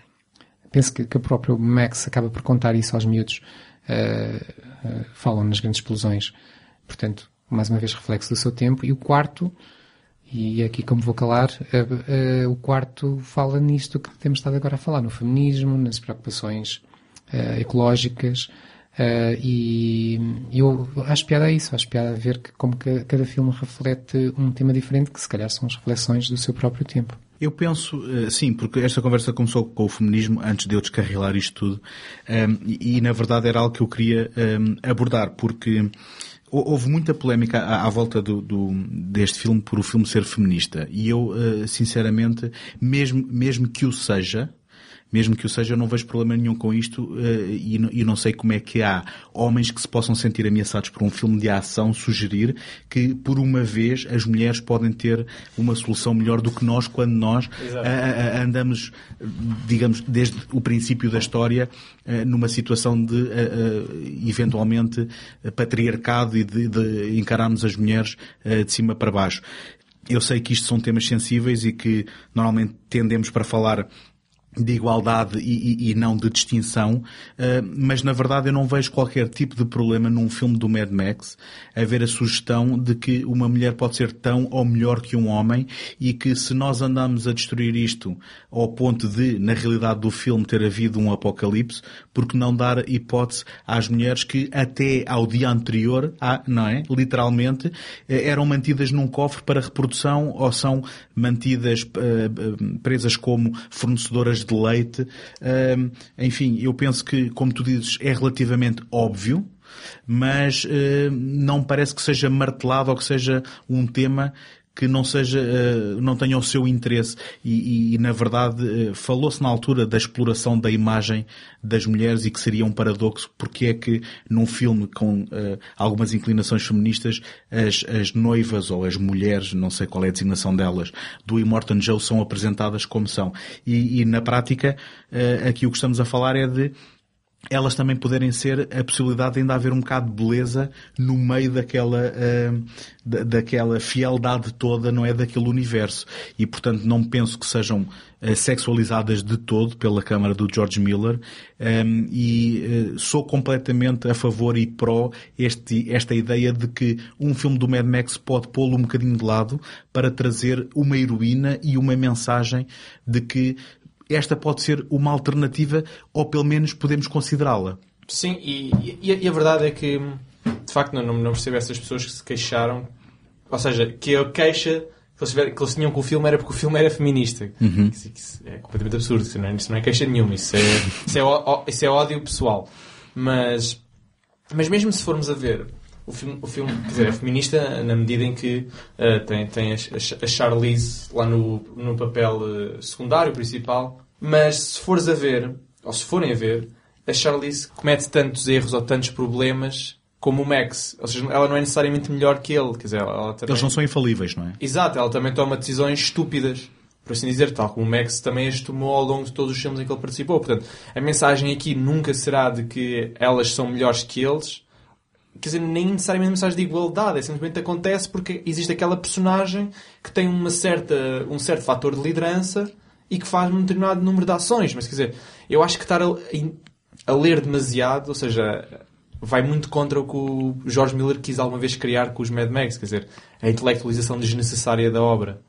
penso que, que o próprio Max acaba por contar isso aos miúdos. Uh, falam nas grandes explosões. Portanto, mais uma vez reflexo do seu tempo. E o quarto, e é aqui como vou calar, uh, uh, o quarto fala nisto que temos estado agora a falar, no feminismo, nas preocupações uh, ecológicas. Uh, e eu acho piada a isso, acho piada a ver que como que cada filme reflete um tema diferente, que se calhar são as reflexões do seu próprio tempo. Eu penso, uh, sim, porque esta conversa começou com o feminismo antes de eu descarrilar isto tudo, um, e, e, na verdade era algo que eu queria um, abordar, porque houve muita polémica à, à volta do, do, deste filme por o filme ser feminista, e eu, uh, sinceramente, mesmo, mesmo que o seja, mesmo que o seja, eu não vejo problema nenhum com isto uh, e, e, não sei como é que há homens que se possam sentir ameaçados por um filme de ação sugerir que, por uma vez, as mulheres podem ter uma solução melhor do que nós quando nós uh, andamos, digamos, desde o princípio da história numa situação de, eventualmente, patriarcado e de, de encararmos as mulheres de cima para baixo. Eu sei que isto são temas sensíveis e que normalmente tendemos para falar de igualdade e, e, e, não de distinção, uh, mas na verdade eu não vejo qualquer tipo de problema num filme do Mad Max haver a sugestão de que uma mulher pode ser tão ou melhor que um homem e que se nós andamos a destruir isto ao ponto de, na realidade do filme, ter havido um apocalipse, porque não dar hipótese às mulheres que até ao dia anterior, não é? Literalmente, eh, eram mantidas num cofre para reprodução ou são mantidas uh, presas como fornecedoras de leite. Uh, enfim, eu penso que, como tu dizes, é relativamente óbvio, mas não parece que seja martelado ou que seja um tema que não seja, uh, não tenha o seu interesse. E, e na verdade uh, falou-se na altura da exploração da imagem das mulheres e que seria um paradoxo porque é que num filme com uh, algumas inclinações feministas as, as noivas ou as mulheres, não sei qual é a designação delas, do Immortan Joe são apresentadas como são. E, e na prática aqui o que estamos a falar é de elas também poderem ser a possibilidade de ainda haver um bocado de beleza no meio daquela, uh, daquela fieldade toda, não é? Daquele universo. E, portanto, não penso que sejam uh, sexualizadas de todo pela Câmara do George Miller um, e uh, sou completamente a favor e pró este, esta ideia de que um filme do Mad Max pode pô-lo um bocadinho de lado para trazer uma heroína e uma mensagem de que esta pode ser uma alternativa, ou pelo menos podemos considerá-la. Sim, e, e, e, a verdade é que, de facto, não, não percebo essas pessoas que se queixaram, ou seja, que a queixa que eles, tiveram, que eles tinham com o filme era porque o filme era feminista. Uhum. Isso, é completamente absurdo, isso não é, isso não é queixa nenhuma, isso é, isso é, isso é ódio pessoal. Mas, mas mesmo se formos a ver o filme, o filme quer dizer, é feminista na medida em que uh, tem, tem a, a, Charlize lá no, no papel uh, secundário, principal, mas se fores a ver, ou se forem a ver, a Charlize comete tantos erros ou tantos problemas como o Max. Ou seja, ela não é necessariamente melhor que ele. Quer dizer, ela, ela também... Eles não são infalíveis, não é? Exato, ela também toma decisões estúpidas por assim dizer, tal como o Max também as tomou ao longo de todos os filmes em que ele participou. Portanto, a mensagem aqui nunca será de que elas são melhores que eles, quer dizer, nem necessariamente mensagem de igualdade, é simplesmente acontece porque existe aquela personagem que tem uma certa, um certo fator de liderança e que faz um determinado número de ações. Mas quer dizer, eu acho que estar a, a ler demasiado, ou seja, vai muito contra o que o George Miller quis alguma vez criar com os Mad Max, quer dizer, a intelectualização desnecessária da obra.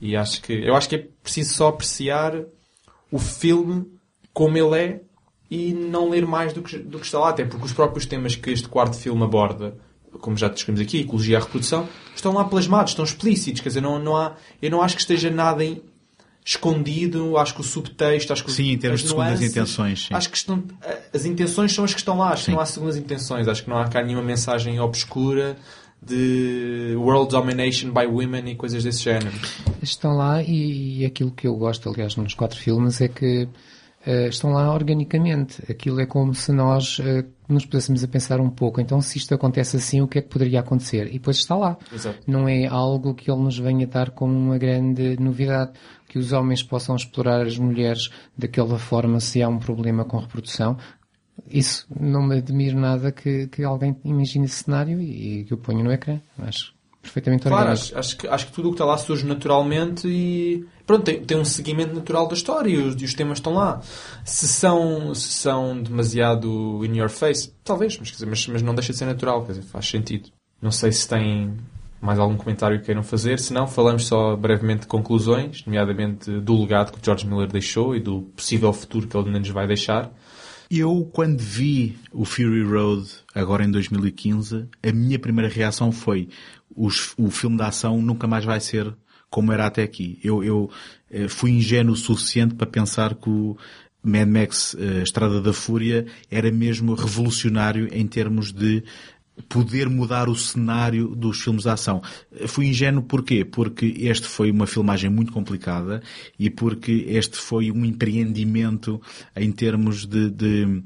E acho que, eu acho que é preciso só apreciar o filme como ele é e não ler mais do que, do que está lá, até porque os próprios temas que este quarto filme aborda, como já descrevemos aqui, ecologia e a reprodução, estão lá plasmados, estão explícitos, quer dizer, não, não há, eu não acho que esteja nada em, escondido, acho que o subtexto, acho que Sim, em termos de segundas intenções. Sim. Acho que estão, as intenções são as que estão lá, acho sim. que não há segundas intenções, acho que não há cá nenhuma mensagem obscura de world domination by women e coisas desse género. Estão lá e, e aquilo que eu gosto, aliás, nos quatro filmes é que estão lá organicamente. Aquilo é como se nós uh, nos pudéssemos a pensar um pouco. Então, se isto acontece assim, o que é que poderia acontecer? E depois está lá. Exato. Não é algo que ele nos venha dar como uma grande novidade. Que os homens possam explorar as mulheres daquela forma se há um problema com reprodução. Isso não me admiro nada que, que alguém imagine esse cenário e, e que o ponha no ecrã. Acho perfeitamente claro, acho, acho, que, acho que tudo o que está lá surge naturalmente e pronto, tem, tem um seguimento natural da história e os, e os temas estão lá. Se são, se são demasiado in your face, talvez, mas, dizer, mas, mas não deixa de ser natural, quer dizer, faz sentido. Não sei se tem mais algum comentário que queiram fazer, se não, falamos só brevemente de conclusões, nomeadamente do legado que o George Miller deixou e do possível futuro que ele ainda nos vai deixar. Eu, quando vi o Fury Road, agora em 2015, a minha primeira reação foi os, o filme de ação nunca mais vai ser como era até aqui. Eu, eu eh, fui ingênuo o suficiente para pensar que o Mad Max uh, Estrada da Fúria era mesmo revolucionário em termos de poder mudar o cenário dos filmes de ação. Fui ingênuo porquê? Porque este foi uma filmagem muito complicada e porque este foi um empreendimento em termos de, de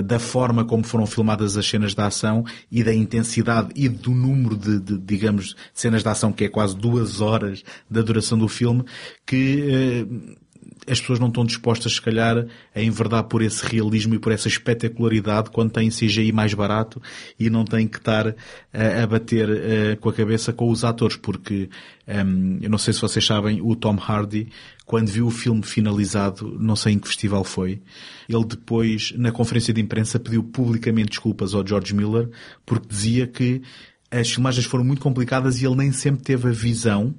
da, forma como foram filmadas as cenas de ação e da intensidade e do número de, de, digamos, cenas de ação que é quase duas horas da duração do filme, que eh, as pessoas não estão dispostas, se calhar, a enverdar por esse realismo e por essa espetacularidade quando têm CGI mais barato e não têm que estar a, a bater uh, com a cabeça com os atores, porque um, eu não sei se vocês sabem, o Tom Hardy, quando viu o filme finalizado, não sei em que festival foi, ele depois, na conferência de imprensa, pediu publicamente desculpas ao George Miller porque dizia que as filmagens foram muito complicadas e ele nem sempre teve a visão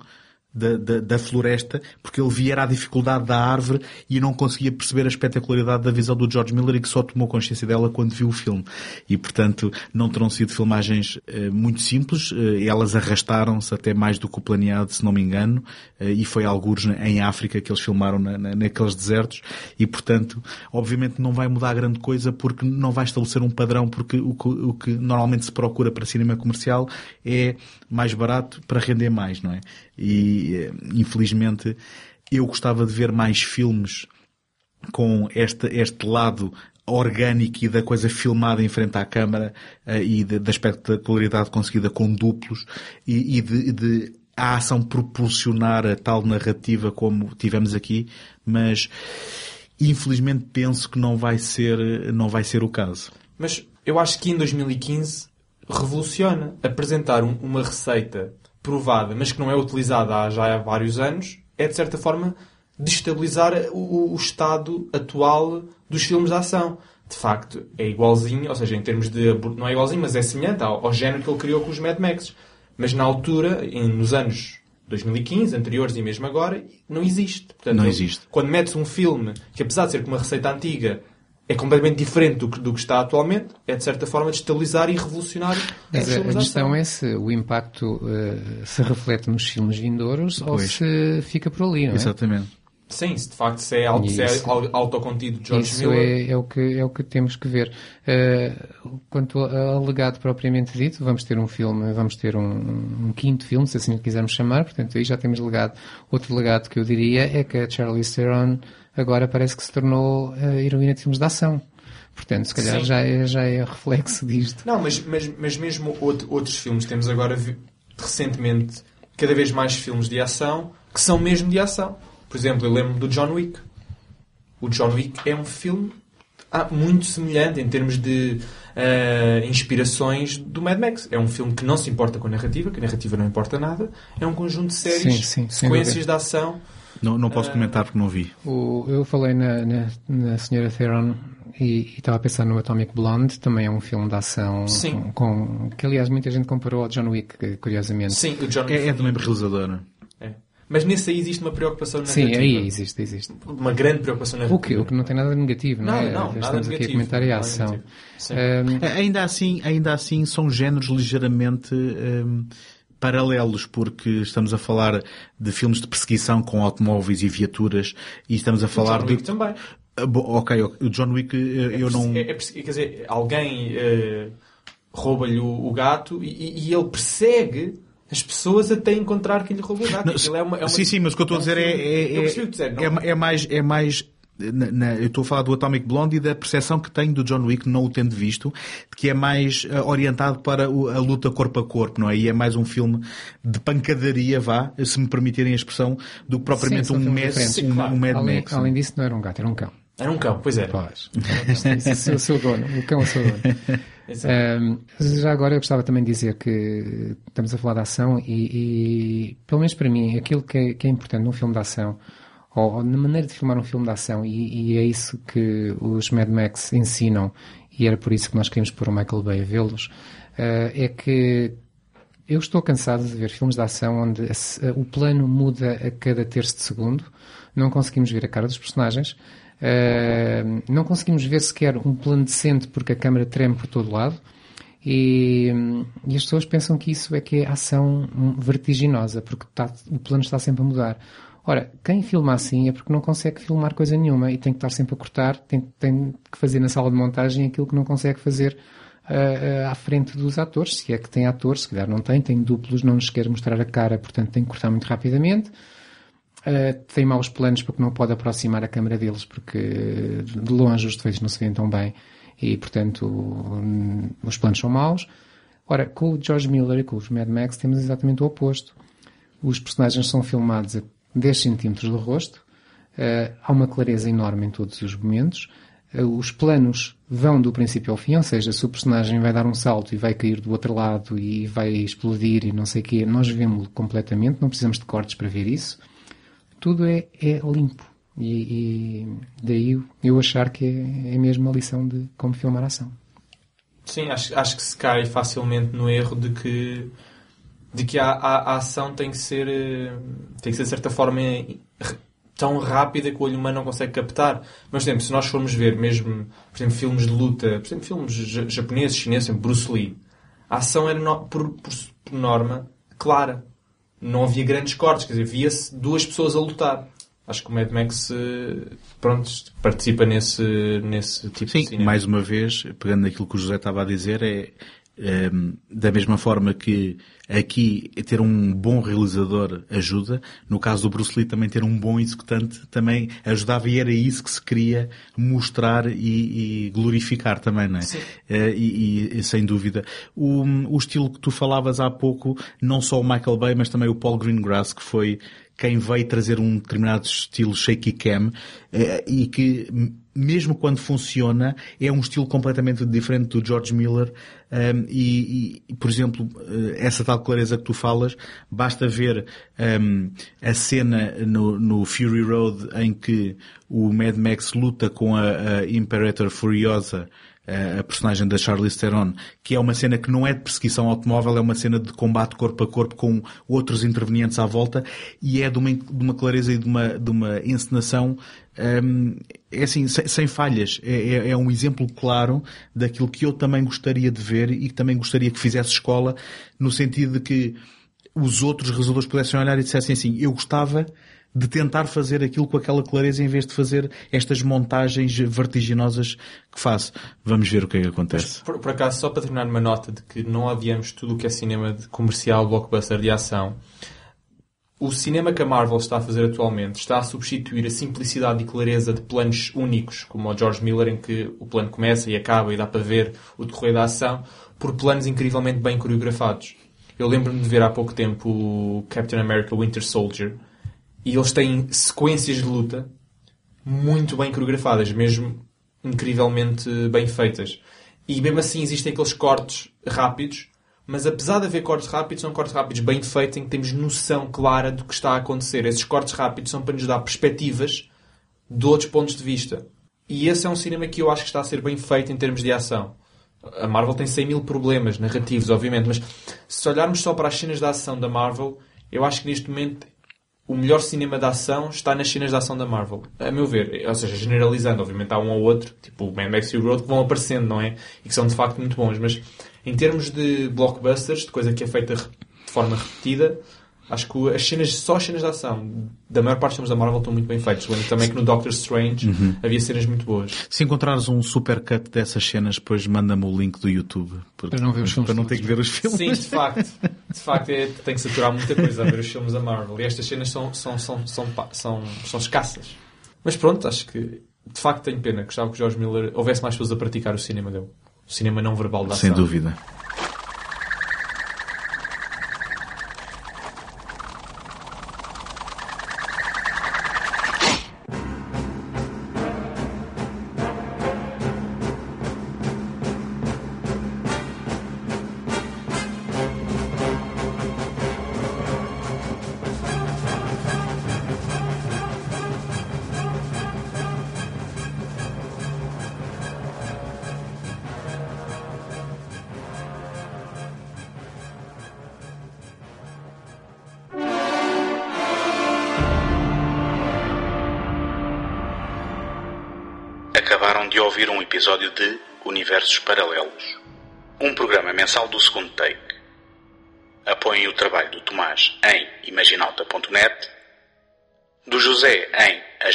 da, da, da, floresta, porque ele via a dificuldade da árvore e não conseguia perceber a espetacularidade da visão do George Miller e que só tomou consciência dela quando viu o filme. E, portanto, não terão sido filmagens uh, muito simples, uh, elas arrastaram-se até mais do que o planeado, se não me engano, uh, e foi alguns em África que eles filmaram na, na, naqueles desertos, e, portanto, obviamente não vai mudar grande coisa porque não vai estabelecer um padrão, porque o que, o que normalmente se procura para cinema comercial é mais barato para render mais, não é? E, eh, infelizmente, eu gostava de ver mais filmes com este, este lado orgânico e da coisa filmada em frente à câmara uh, e da espetacularidade conseguida com duplos e, e de, de, a ação proporcionar a tal narrativa como tivemos aqui, mas infelizmente penso que não vai ser, não vai ser o caso. Mas eu acho que em 2015 revoluciona apresentar um, uma receita provada, mas que não é utilizada há, já há vários anos, é de certa forma destabilizar o, o estado atual dos filmes de ação. De facto, é igualzinho, ou seja, em termos de. não é igualzinho, mas é semelhante ao, ao género que ele criou com os Mad Max. Mas na altura, em, nos anos 2015, anteriores e mesmo agora, não existe. Portanto, não existe. Quando metes um filme que, apesar de ser com uma receita antiga, é completamente diferente do que, do que está atualmente, é de certa forma destabilizar e revolucionar Mas a, a questão é se o impacto uh, se reflete nos filmes vindouros pois. ou se fica por ali, não é? Exatamente. Sim, se de facto se é, auto, se é autocontido de George isso Miller. É, é, o que, é o que temos que ver. Uh, quanto ao legado propriamente dito, vamos ter um filme, vamos ter um, um, quinto filme, se assim quisermos chamar, portanto aí já temos legado. Outro legado que eu diria é que a Charlize Theron agora parece que se tornou a heroína de filmes de ação. Portanto, se calhar já é, já é reflexo disto. Não, mas, mas, mas mesmo outro, outros filmes, temos agora recentemente cada vez mais filmes de ação que são mesmo de ação. Por exemplo, eu lembro do John Wick. O John Wick é um filme ah, muito semelhante em termos de uh, inspirações do Mad Max. É um filme que não se importa com a narrativa, que a narrativa não importa nada. É um conjunto de séries, sim, sim, sequências de ação não, não posso comentar porque não vi. O, eu falei na, na, na Senhora Theron e, e, estava a pensar no Atomic Blonde, também é um filme de ação com, com, que aliás muita gente comparou ao John Wick, curiosamente. Sim, o John Wick. É, é do mesmo realizador. É. Mas nesse aí existe uma preocupação narrativa. Sim, aí existe, existe. Uma grande preocupação narrativa. O que, o que não tem nada de negativo, não, não é? Não, Estamos nada aqui negativo, a comentar a ação. Um, ainda, assim, ainda assim são géneros ligeiramente... Um, paralelos, porque estamos a falar de filmes de perseguição com automóveis e viaturas e estamos a falar John de. Wick também. Ah, ok, o John Wick eh, eu é, não. É, é, quer dizer, alguém uh, rouba-lhe o, o, gato e, e, ele persegue as pessoas até encontrar quem lhe roubou o gato. Não, é uma, é uma, sim, sim, mas o que eu estou a dizer é, é, é, é, mais, é mais na, na, eu estou a falar do Atomic Blonde e da percepção que tenho do John Wick, não o tendo visto, que é mais uh, orientado para o, a luta corpo a corpo, não é? E é mais um filme de pancadaria, vá, se me permitirem a expressão, do que propriamente Sim, um, Mad, um, um Mad além, Max. Além disso, não era um gato, era um cão. Era um cão, pois é. Pois. É o seu dono, o cão é o seu dono. um, já agora eu gostava também de dizer que estamos a falar de ação e, e pelo menos para mim, aquilo que é, que é importante num filme de ação ou, ou na maneira de filmar um filme de ação, e, e, é isso que os Mad Max ensinam, e era por isso que nós queríamos pôr o Michael Bay a vê-los, uh, é que eu estou cansado de ver filmes de ação onde a, o plano muda a cada terço de segundo, não conseguimos ver a cara dos personagens, uh, não conseguimos ver sequer um plano decente porque a câmera treme por todo lado, e, e, as pessoas pensam que isso é que é ação vertiginosa, porque está, o plano está sempre a mudar. Ora, quem filma assim é porque não consegue filmar coisa nenhuma e tem que estar sempre a cortar, tem, tem que fazer na sala de montagem aquilo que não consegue fazer uh, uh, à frente dos atores, se é que tem atores, se calhar não tem, tem duplos, não nos quer mostrar a cara, portanto tem que cortar muito rapidamente. Uh, tem maus planos porque não pode aproximar a câmera deles porque de longe os defeitos não se veem tão bem e portanto um, os planos são maus. Ora, com o George Miller e com os Mad Max temos exatamente o oposto. Os personagens são filmados a 10 centímetros do rosto, Uh, há uma clareza enorme em todos os momentos. Uh, os planos vão do princípio ao fim, ou seja, se o personagem vai dar um salto e vai cair do outro lado e vai explodir e não sei o quê, nós vemos completamente, não precisamos de cortes para ver isso. Tudo é, é limpo. E, e, daí eu achar que é, é mesmo a lição de como filmar a ação. Sim, acho, acho que se cai facilmente no erro de que de que a, a, a ação tem que ser eh, tem que ser de certa forma tão rápida que o olho humano não consegue captar. Mas, por exemplo, se nós formos ver mesmo, por exemplo, filmes de luta, por exemplo, filmes japoneses, chineses, exemplo, Bruce Lee, a ação era, no, por, por, por, norma, clara. Não havia grandes cortes, quer dizer, via-se duas pessoas a lutar. Acho que o Mad Max, eh, pronto, participa nesse, nesse tipo Sim, de cinema. mais uma vez, pegando naquilo que o José estava a dizer, é, é da mesma forma que aqui ter um bom realizador ajuda, no caso do Bruce Lee também ter um bom executante também ajudava e era isso que se queria mostrar e, e glorificar também, não é? Sim. Uh, e, e, sem dúvida. O, o estilo que tu falavas há pouco, não só o Michael Bay, mas também o Paul Greengrass, que foi quem veio trazer um determinado estilo shaky cam eh, e que mesmo quando funciona é um estilo completamente diferente do George Miller. Um, e, e, por exemplo eh, essa tal clareza que tu falas basta ver um, a cena no, no, Fury Road em que o Mad Max luta com a, a Imperator Furiosa a personagem da Charlize Theron, que é uma cena que não é de perseguição automóvel, é uma cena de combate corpo a corpo com outros intervenientes à volta e é de uma, de uma clareza e de uma, de uma encenação um, é assim, sem, sem falhas. É, é, é, um exemplo claro daquilo que eu também gostaria de ver e que também gostaria que fizesse escola, no sentido de que os outros realizadores pudessem olhar e dissessem assim, eu gostava de tentar fazer aquilo com aquela clareza em vez de fazer estas montagens vertiginosas que faço. Vamos ver o que é que acontece. Por, por, acaso, só para terminar uma nota de que não adiamos tudo o que é cinema de comercial, blockbuster de ação. O cinema que a Marvel está a fazer atualmente está a substituir a simplicidade e clareza de planos únicos, como o George Miller, em que o plano começa e acaba e dá para ver o decorrer da ação, por planos incrivelmente bem coreografados. Eu lembro-me de ver há pouco tempo o Captain America Winter Soldier, e eles têm sequências de luta muito bem coreografadas, mesmo incrivelmente bem feitas. E mesmo assim existem aqueles cortes rápidos, mas apesar de haver cortes rápidos, são cortes rápidos bem feitos em que temos noção clara do que está a acontecer. Esses cortes rápidos são para nos dar perspectivas de outros pontos de vista. E esse é um cinema que eu acho que está a ser bem feito em termos de ação. A Marvel tem 100 mil problemas narrativos, obviamente, mas se olharmos só para as cenas de ação da Marvel, eu acho que neste momento o melhor cinema de ação está nas cenas de ação da Marvel. A meu ver. Ou seja, generalizando. Obviamente há um ou outro, tipo o Mad Max e o Road, que vão aparecendo, não é? E que são de facto muito bons. Mas em termos de blockbusters, de coisa que é feita de forma repetida, acho que as cenas, só as cenas de ação da maior parte dos filmes da Marvel estão muito bem feitos. Lembro também que no Doctor Strange Uhum. havia cenas muito boas. Se encontrares um supercut dessas cenas, depois manda-me o link do YouTube. Porque, Para não ver os filmes Para não ter que ver os filmes. Sim, de facto. De facto, é, tem que saturar muita coisa a ver os filmes da Marvel. E estas cenas são, são, são, são, pa- são, são escassas. Mas pronto, acho que de facto tenho pena. Gostava que o George Miller houvesse mais pessoas a praticar o cinema dele. O cinema não verbal da ação. Sem dúvida.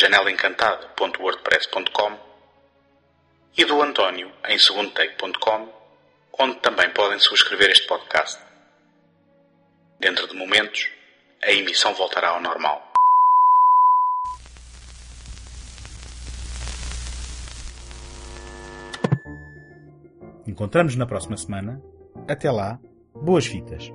Em ajanelaencantada.wordpress.com e do António em segundotake.com, onde também podem subscrever este podcast. Dentro de momentos, a emissão voltará ao normal. Encontramos na próxima semana. Até lá, boas fitas.